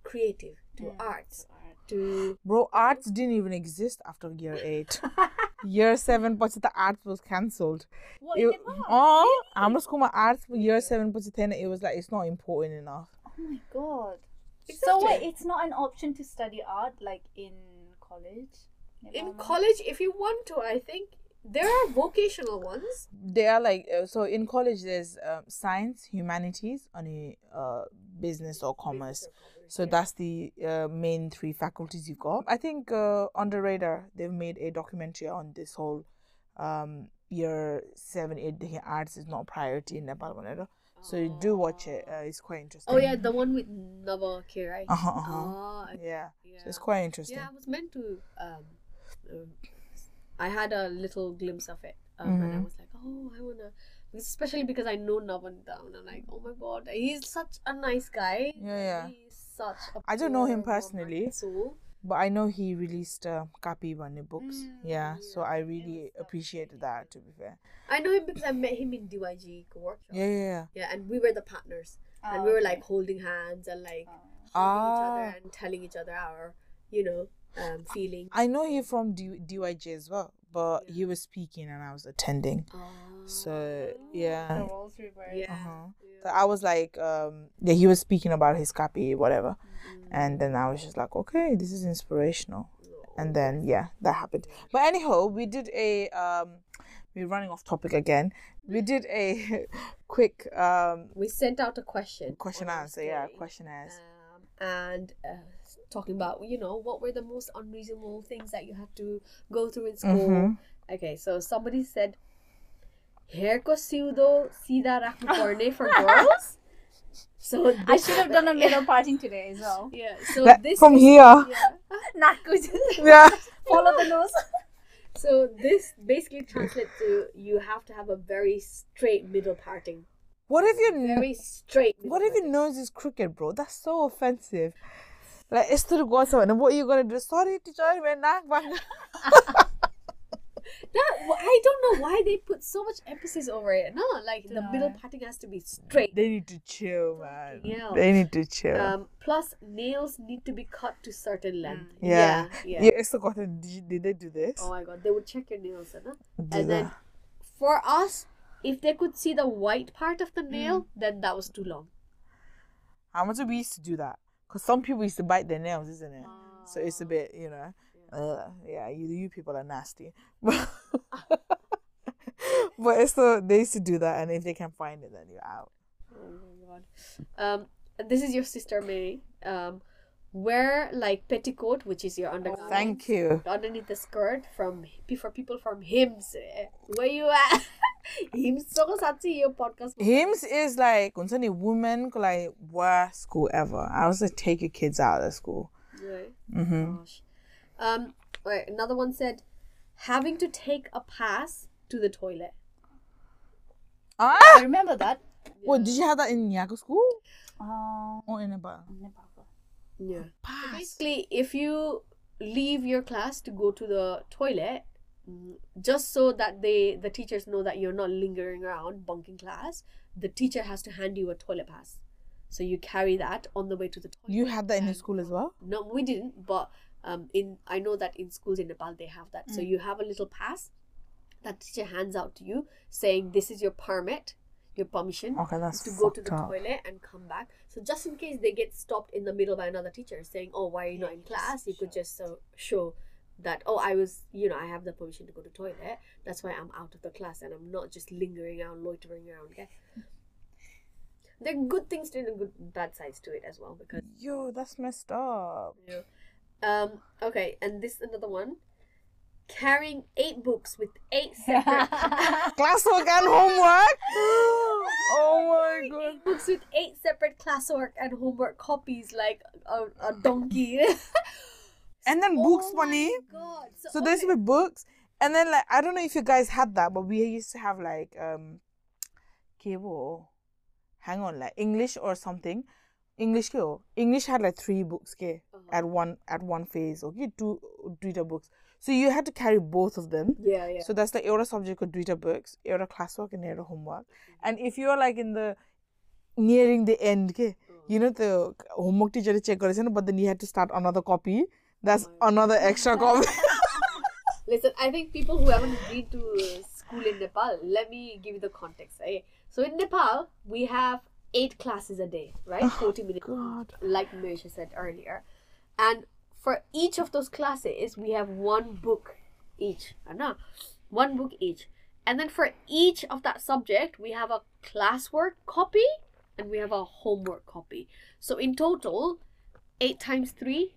creative, to Yeah. arts, to bro, arts didn't even exist after year eight. year seven, but the arts was cancelled. what It, oh, I'm not school my arts for year seven, but then it was like it's not important enough. oh my god so Exactly. wait it's not an option to study art like in college in Nepal? college if you want to i think there are vocational ones They are like uh, so in college. There's um, science, humanities, and uh, business or commerce. So that's the uh, main three faculties you've got. I think uh, under radar they've made a documentary on this whole um, year seven eight the arts is not a priority in Nepal whenever. So you do watch it. Uh, it's quite interesting. Oh yeah, the one with Nava K, right? Uh-huh, uh-huh. Oh, I- Yeah. yeah. So it's quite interesting. Yeah, I was meant to. Um, um, I had a little glimpse of it, um, and I Mhm. was like, "Oh, I wanna," especially because I know Navan down. I'm like, "Oh my god, he's such a nice guy." Yeah, yeah. Such. A I don't know him personally. Soul. But I know he released uh, Kapi Bane books. Mm, yeah, so I really was, appreciated that. To be fair. I know him because I met him in DYG workshop. Yeah, yeah, yeah. Yeah, and we were the partners, and Oh, we were okay. like holding hands and like Oh. hugging each Ah. other and telling each other our, you know, um, feelings. I know he from D- DYJ as well, but he Yeah. was speaking and I was attending. So The yeah. roles reversed. Yeah. Uh-huh. yeah. So I was like, um, yeah, he was speaking about his copy, whatever, Mm. and then I was just like, okay, this is inspirational. Oh, And then yeah, that happened. But anyhow, we did a um, we're running off topic again. We did a quick um we sent out a question. question on our answer. Yeah, story, question answer. Um, and uh, talking about you know what were the most unreasonable things that you had to go through in school. Mhm. Okay, so somebody said, "Hair ko sida parne for girls." So I should have done a middle parting today as well. Yeah. So Like, this from is- here. Yeah. Not good. Yeah. Follow the nose. So this basically translates to you have to have a very straight middle parting. What if your Very straight. what if your nose is crooked, bro? That's so offensive. Like it's to go someone and what are you gonna do? Sorry, teacher, man. nah, bang." That I don't know why they put so much emphasis over it. No, like the middle parting has to be straight. They need to chill, man. hell. They need to chill. Um, plus nails need to be cut to certain length. yeah. yeah. yeah. it's forgotten. Did, you- did they do this? Oh my god, they would check your nails, huh? And then for us, if they could see the white part of the nail, Mm. then that was too long. How much we used to do that? Because some people used to bite their nails, isn't it? So it's a Ah. bit, you know, uh, yeah, you you people are nasty. but it's still, they used to do that, and if they can find it, then you're out. Oh my god. Um, this is your sister Mary. Um, wear like petticoat, which is your undergarment. Thank you. underneath the skirt from for people from hymns. eh, Where you at? hymns so satsi your podcast. Hymns is like concerning women like worst school ever. I was like take your kids out of school. Right. Mm-hmm. Gosh. Um. Right. Another one said, having to take a pass to the toilet. Ah! I remember that. what did you have that in Yago school Um, or in Nepal? Yeah. Pass. Basically, if you leave your class to go to the toilet, mm, just so that they the teachers know that you're not lingering around bunking class, the teacher has to hand you a toilet pass. So you carry that on the way to the toilet. You had that in your and- school as well. No, we didn't, but um, in I know that in schools in Nepal they have that. So Mm. you have a little pass that teacher hands out to you, saying this is your permit, your permission Okay, that's to go to the up. toilet and come back. So just in case they get stopped in the middle by another teacher saying, "Oh, why are you not in class?" You could just uh, show that, "Oh, I was, you know, I have the permission to go to toilet. That's why I'm out of the class and I'm not just lingering around, loitering around." Okay. There are good things to it and good bad sides to it as well because Yo, that's messed up. yeah. Um. Okay, and this another one. Carrying eight books with eight separate Classwork and homework. oh my god. eight books with eight separate classwork and homework copies, like a, a donkey. And then books, Oh my money. God. So, So there's okay. with books, and then like I don't know if you guys had that, but we used to have like um, cable. Hang on, like English or something. English cable. English had like three books, okay, Uh-huh. at one at one phase. Okay, two duita books. So you had to carry both of them. Yeah, yeah. So that's the era subject called Dwita books, era classwork and era homework. Mm-hmm. And if you're like in the nearing the end, okay, mm. you know the homework teacher check but then you had to start another copy. That's oh another extra copy. Listen, I think people who haven't been to school in Nepal, let me give you the context. Eh? So in Nepal, we have eight classes a day, right? Oh, 40 minutes, God. like Marisha said earlier. And for each of those classes, we have one book each. Anna, One book each. And then for each of that subject, we have a classwork copy and we have a homework copy. So in total, eight times three.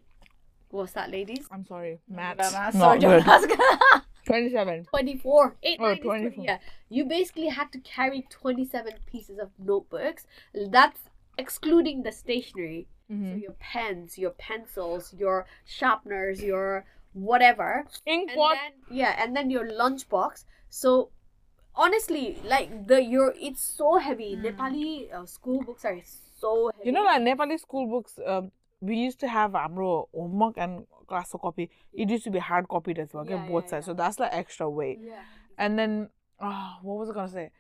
What's that, ladies? I'm sorry, Math. maths. Sorry, don't good. ask. 27. 24. 8, Oh, nine is 24. 20, Yeah. You basically had to carry 27 pieces of notebooks. That's excluding the stationery. So Mhm. your pens, your pencils, your sharpeners, your whatever. Ink And then, yeah, and then your lunchbox. So honestly, like the your it's so heavy. Nepali uh, school books are so heavy. You know, like Nepali school books, um, we used to have Amro homework and class copy. It used to be hard copied as well, okay, Yeah, both yeah, sides. yeah. So that's like extra weight. Yeah. And then, oh, what was I gonna say?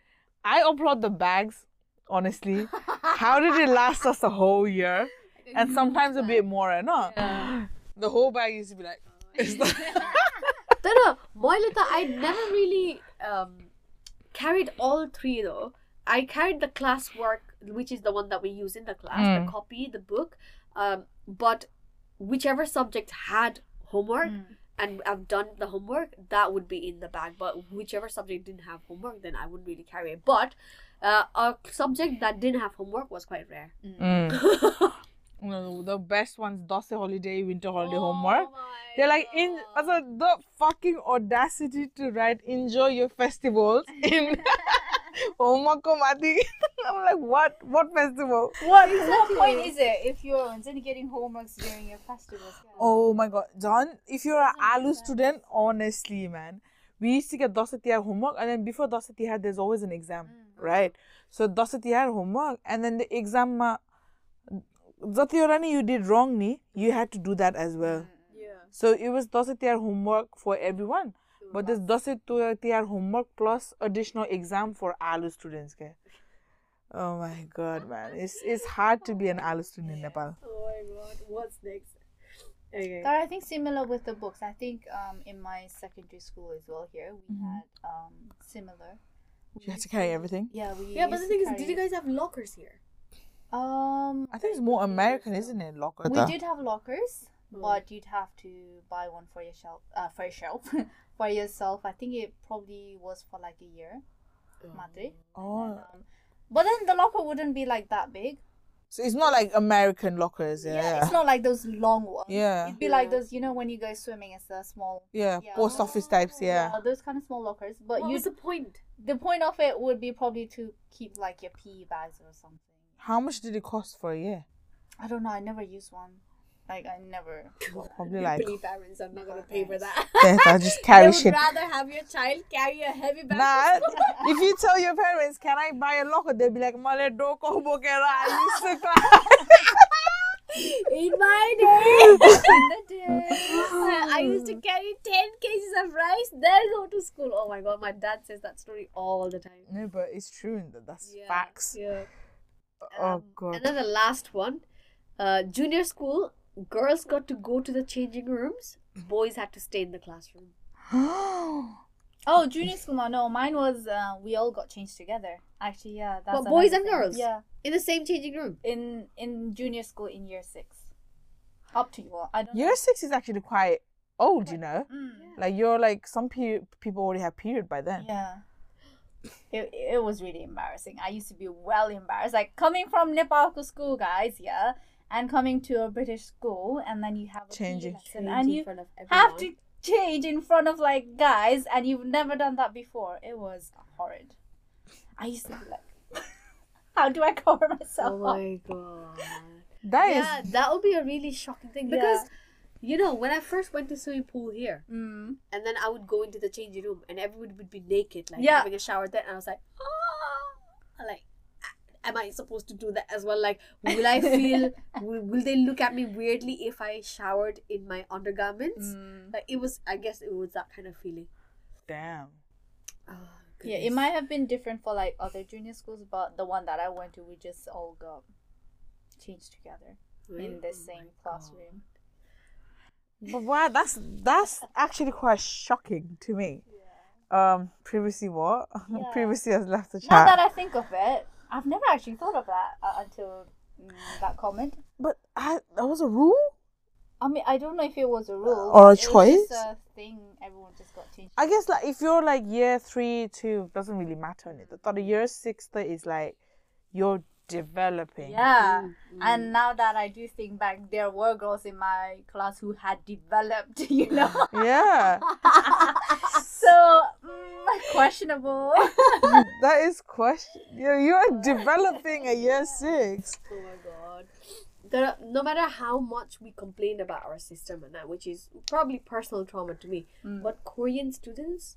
I upload the bags, honestly. How did it last us a whole year? And sometimes a bit more, eh, no? Yeah. The whole bag used to be like, like No, no, Moilita, I never really um, carried all three though. I carried the classwork, which is the one that we use in the class, the copy, the book. Um, but whichever subject had homework Mm. and I've done the homework, that would be in the bag. But whichever subject didn't have homework, then I wouldn't really carry it. But uh, a subject that didn't have homework was quite rare. Mm. No, the best ones, Dose holiday, winter holiday oh homework. Oh my They're like in God. also the fucking audacity to write enjoy your festivals in homework ko. I'm like what what festival? What, what point is it if you're only getting homeworks during your festivals? Oh my god, John, if you're an ALU student, honestly, man, we used to get Dashain Tihar homework, and then before Dashain Tihar, there's always an exam, mm. right? So Dashain Tihar homework, and then the exam, uh, Zatirani, you did wrong, ni. You had to do that as well. Yeah. So it was Dashain Tihar homework for everyone. But this Dashain Tihar uh, homework plus additional exam for ALU students. Okay. Oh my god, man. It's it's hard to be an ALU student in Nepal. Oh my god. What's next? Okay. But I think similar with the books. I think um, in my secondary school as well here we mm-hmm. had um, similar. You had to carry everything. Yeah, we. Yeah, but the thing is, did you guys have lockers here? Um, I think it's more American, isn't it? Locker. we did have lockers, Mm. but you'd have to buy one for yourself. Uh, for yourself, for yourself. I think it probably was for like a year, mate. Oh, Um, but then the locker wouldn't be like that big. so it's not like American lockers, yeah. Yeah, Yeah, it's not like those long ones. yeah, It'd be like those, you know, when you go swimming, it's the small, yeah. Yeah. Post office types, yeah. those kind of small lockers. But What you, was the point? the point of it would be probably to keep like your PE bags or something. How much did it cost for a year? I don't know. I never used one. Like I never. Probably like Believe parents are not gonna pay for that. that. I just they carry would shit. rather have your child carry a heavy bag. Nah, if you tell your parents, "Can I buy a locker?" They'll be like, "Male do ko bokera." I used to cry. In my day, In the day. I I used to carry ten cases of rice, then go to school. Oh my god, my dad says that story all the time. No, but it's true. and That's Yeah, facts. Yeah. Oh Um, god. And then the last one, uh, junior school, girls got to go to the changing rooms. Boys had to stay in the classroom. Oh, junior school. No, no, mine was. Uh, we all got changed together. Actually, yeah. That's But boys and thing. girls? Yeah, In the same changing room. in in junior school in year six. Up to you. all. I don't. Year six is actually quite old, you know. Mm. Like you're like some pe- people already have period by then. Yeah. It, it was really embarrassing. I used to be well embarrassed. Like coming from Nepal to school, guys, yeah, and coming to a British school, and then you have a PE Changing. lesson, and you front of have to change in front of like guys, and you've never done that before. It was horrid. I used to be like, how do I cover myself Oh up? my god. That is yeah, that would be a really shocking thing Yeah. Because, you know, when I first went to swimming pool here, Mm. and then I would go into the changing room, and everyone would be naked, like Yeah. having a shower. Then and I was like, ah, like, am I supposed to do that as well? Like, will I feel? will, will they look at me weirdly if I showered in my undergarments? Mm. Like, it was. I guess it was that kind of feeling. damn. Oh, Yeah, it might have been different for like other junior schools, but the one that I went to, we just all got changed together in the Oh same my classroom. But wow, that's that's actually quite shocking to me. Um, previously what? Yeah. previously has left the Now chat. that I think of it, I've never actually thought of that uh, until mm, that comment. but I, that was a rule. I mean, I don't know if it was a rule Or a but it choice? a thing. Everyone just got changed. I guess like if you're like year three, two, doesn't really matter. innit? I thought the year six that is like you're developing. Yeah. Mm, mm. And now that I do think back, there were girls in my class who had developed, you know. Yeah, so mm, questionable. that is question. You you are developing a year six. Oh my god. There are, no matter how much we complain about our system and that, which is probably personal trauma to me, Mm. but Korean students,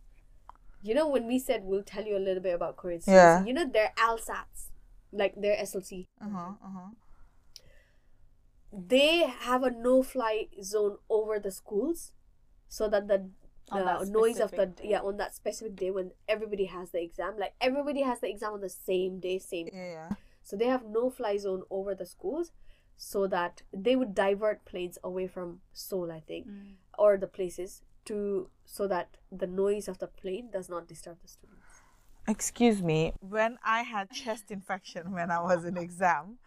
you know, when we said we'll tell you a little bit about Korean Yeah. students, you know, they're LSATs, like their SLC, Uh huh. Uh huh. they have a no-fly zone over the schools, so that the the noise of the day. yeah on that specific day when everybody has the exam, like everybody has the exam on the same day, same Yeah, yeah. So they have no fly zone over the schools so that they would divert planes away from Seoul, I think, Mm. or the places to so that the noise of the plane does not disturb the students. Excuse me. When I had chest infection when I was in exam,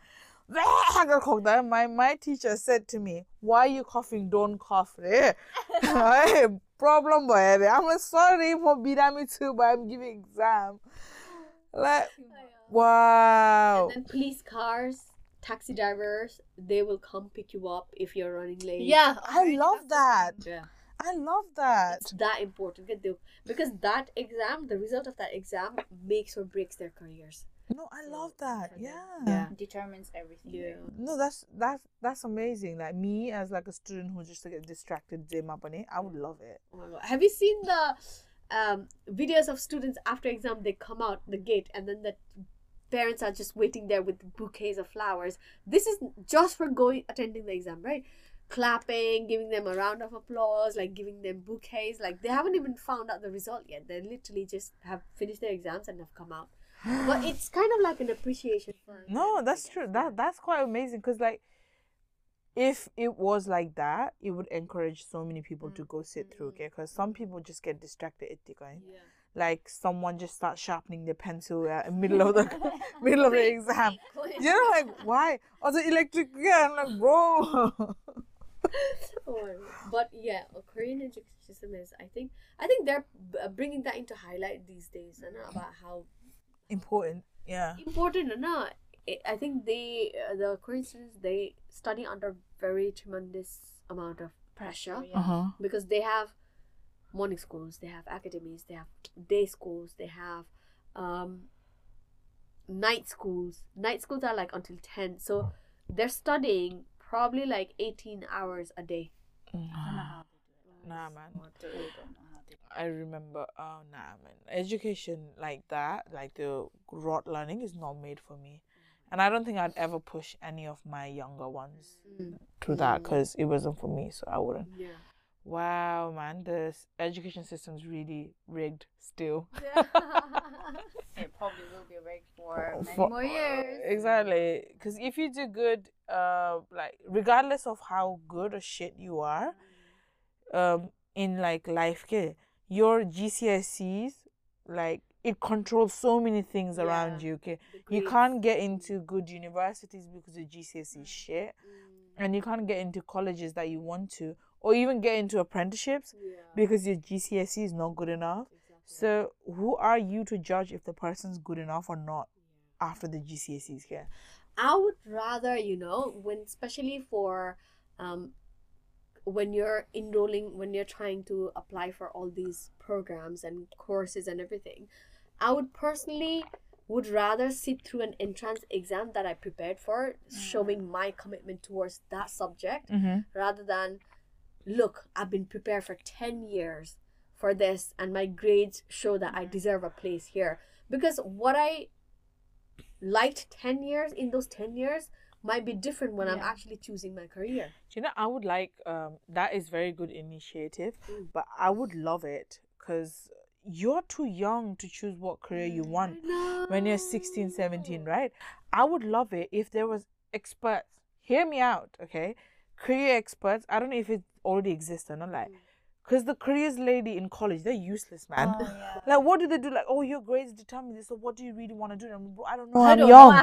my my teacher said to me, "Why are you coughing? Don't cough." eh?" Hey, Problem boy. I'm sorry for being me too, but I'm giving exam. Like wow. And then police cars, taxi drivers, they will come pick you up if you're running late. Yeah. I love that. Yeah. I love that. It's that important get the- because that exam, the result of that exam makes or breaks their careers. No, I love that. Yeah. Yeah. Determines everything. Yeah. No, that's that's that's amazing. Like me as like a student who just get distracted, day money, I would love it. Oh. Have you seen the um, videos of students after exam they come out the gate and then the parents are just waiting there with bouquets of flowers. This is just for going attending the exam, right? Clapping, giving them a round of applause, like giving them bouquets. Like they haven't even found out the result yet. They literally just have finished their exams and have come out. But it's kind of like an appreciation for No, that's true. That that's quite amazing because like if it was like that, it would encourage so many people to go sit through. Mm-hmm. Okay, because some people just get distracted. at the going. Yeah. Like someone just starts sharpening their pencil at the middle of the middle of the exam. You know, like why? Or the electric yeah, I'm like, bro. Oh my God. but yeah, a Korean education system is. I think. I think they're b- uh, bringing that into highlight these days, and about how Important. Yeah. important or not. I I think they, uh, the Korean students, they study under very tremendous amount of pressure Yeah. Uh huh. because they have morning schools, they have academies, they have day schools, they have um, night schools. Night schools are like until ten, so they're studying probably like eighteen hours a day. Mm. I don't know how they do it. Nah, man. I really don't know how they do it. I remember, oh nah, man. Education like that, like the rote learning, is not made for me, mm. and I don't think I'd ever push any of my younger ones mm. to that because it wasn't for me, so I wouldn't. Yeah. Wow, man, the s- education system's really rigged still. Yeah. It probably will be rigged for many For- more years. Exactly, because if you do good, uh, like regardless of how good or shit you are, um, in like life, ke, your GCSEs, like it controls so many things around Yeah. you. Okay, you can't get into good universities because of GCSE shit, Mm, and you can't get into colleges that you want to, or even get into apprenticeships yeah. because your GCSE is not good enough. Exactly. So who are you to judge if the person's good enough or not after the GCSEs? Yeah. I would rather, you know, when especially for um when you're enrolling when you're trying to apply for all these programs and courses and everything, I would personally would rather sit through an entrance exam that I prepared for, showing my commitment towards that subject Mm-hmm. rather than look, I've been prepared for 10 years for this and my grades show that I deserve a place here. Because what I liked 10 years in those 10 years might be different when I'm actually choosing my career. Do you know, I would like um that is very good initiative, Mm. but I would love it because you're too young to choose what career you want when you're 16, 17, right? I would love it if there was experts. Hear me out, okay? Career experts. I don't know if it already exists or not, like, Mm. Because the careers lady in college, they're useless, man. Oh, yeah. Like, what do they do? Like, oh, your grades determine this. So, what do you really want to do? And I'm, I don't know. I I'm don't young. know.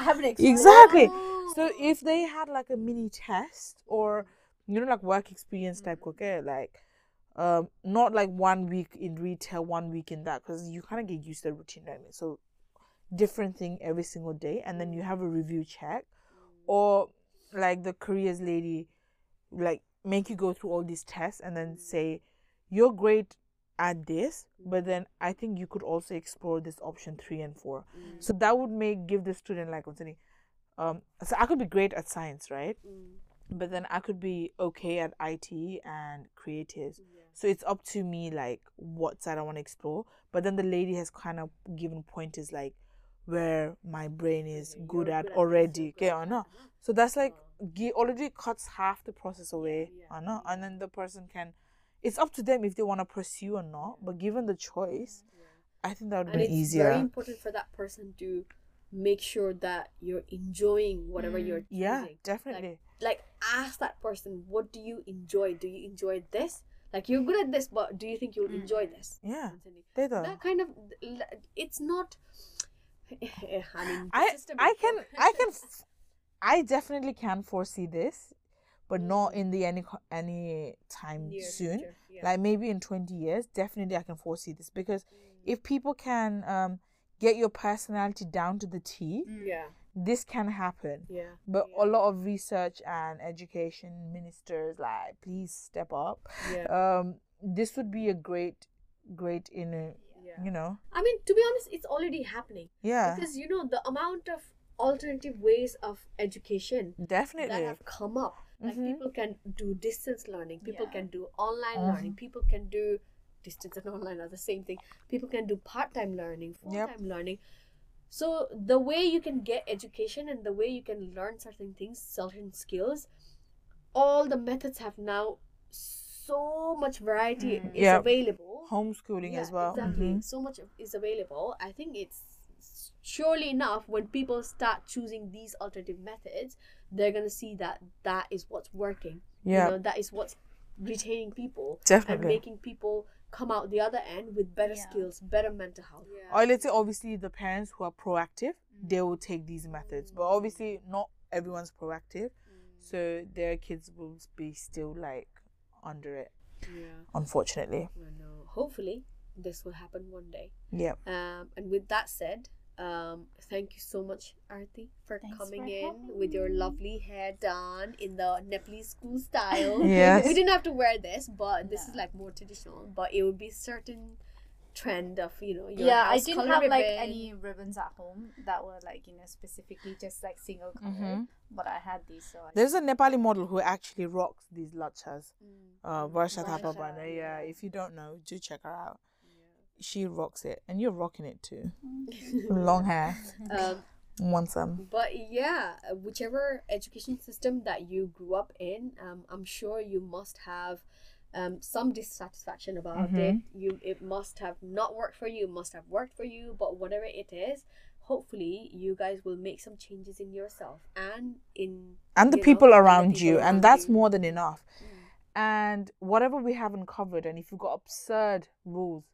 Exactly. Oh. So if they had like a mini test or you know like work experience type okay, like um not like one week in retail, one week in that, because you kind of get used to the routine, right? So different thing every single day and then you have a review check or like the careers lady like make you go through all these tests and then say you're great at this but then i think you could also explore this option three and four. So that would make give the student like i'm saying um so i could be great at science right? But then i could be okay at it and creatives. So it's up to me like what side i want to explore. But then the lady has kind of given pointers like where my brain is good at already okay or not. so that's like gi- already cuts half the process away I know and then the person can it's up to them if they want to pursue or not but given the choice i think that would and be it's easier. very important for that person to make sure that you're enjoying whatever you're mm. choosing. yeah definitely. like ask that person what do you enjoy? Do you enjoy this? Like you're good at this but do you think you'll mm. enjoy this? Yeah they do that kind of it's not i mean I I can. I can I definitely can foresee this, but not in the any any time Near soon. future, yeah. Like maybe in twenty years, definitely I can foresee this because if people can um get your personality down to the T, yeah this can happen. yeah But a lot of research and education ministers like please step up. yeah Um, this would be a great, great in a, yeah you know, i mean to be honest it's already happening yeah, because you know the amount of alternative ways of education definitely. that have come up. Like Mhm. people can do distance learning, people Yeah. can do online Uh-huh. learning, people can do distance and online are the same thing. People can do part time learning, full Yep. time learning. So the way you can get education and the way you can learn certain things, certain skills, all the methods have now so much variety Mm. is Yep. available. Homeschooling as Yeah, well. Exactly. Mhm. So much is available. I think it's surely enough when people start choosing these alternative methods, they're gonna see that that is what's working. Yeah. You know, that is what's retaining people Definitely. and making people come out the other end with better Yeah. skills, better mental health. Or let's say obviously the parents who are proactive, mm. they will take these methods. But mm. obviously not everyone's proactive. Mm. So their kids will be still like under it, Yeah. unfortunately. I know. Hopefully, this will happen one day. Yeah. Um, and with that said, um, thank you so much, Arati, for Thanks coming for in with your lovely hair done in the Nepalese school style. Yes. we didn't have to wear this, but this is like more traditional. But it would be certain trend of you know your yeah, I didn't color have like any ribbons at home that were like you know specifically just like single color, Mhm. but I had these. So I There's a Nepali model who actually rocks these lachas. Mm. Uh, Varsha Varsha, Yeah. yeah. If you don't know, do check her out. She rocks it, and you're rocking it too. Mm. Long hair. Um, Want some? But yeah, uh, whichever education system that you grew up in, um, I'm sure you must have um, some dissatisfaction about it. You it must have not worked for you, must have worked for you, but whatever it is, hopefully you guys will make some changes in yourself and in and the you know, people and the around people you, around and that's you. more than enough. And whatever we haven't covered, and if you've got absurd rules,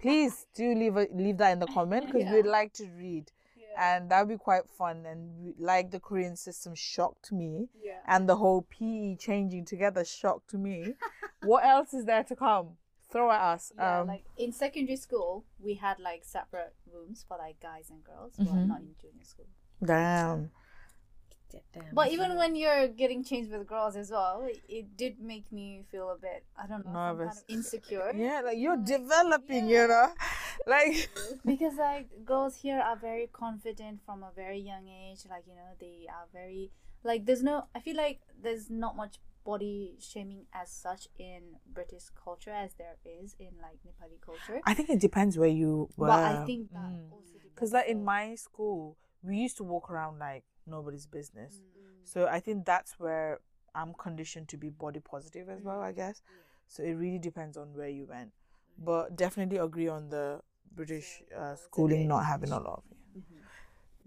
please do leave a, leave that in the comment because Yeah. we'd like to read, Yeah. and that would be quite fun. And we, like the Korean system shocked me, Yeah. and the whole PE changing together shocked me. what else is there to come? Throw at us. Yeah, um, like in secondary school, we had like separate rooms for like guys and girls, Mhm. but not in junior school. damn. Damn. But even when you're getting changed with girls as well, it, it did make me feel a bit, I don't know, some kind Nervous. of insecure. Yeah, like you're developing, you know, like. because like girls here are very confident from a very young age like you know they are very like there's no i feel like there's not much body shaming as such in british culture as there is in like nepali culture I think it depends where you were. but i think that Mm. also Because like in my school, we used to walk around like nobody's business. Mm. So I think that's where I'm conditioned to be body positive as well. I guess. So it really depends on where you went, but definitely agree on the British uh, schooling not having a lot of.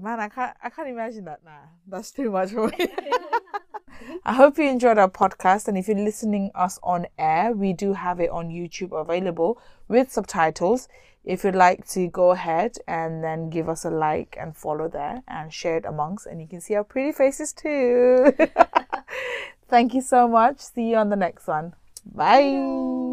Man, I can't. I can't imagine that now. That's too much for me. I hope you enjoyed our podcast, and if you're listening us on air, we do have it on YouTube available with subtitles. If you'd like to go ahead and then give us a like and follow there and share it amongst, and you can see our pretty faces too. Thank you so much. See you on the next one. Bye.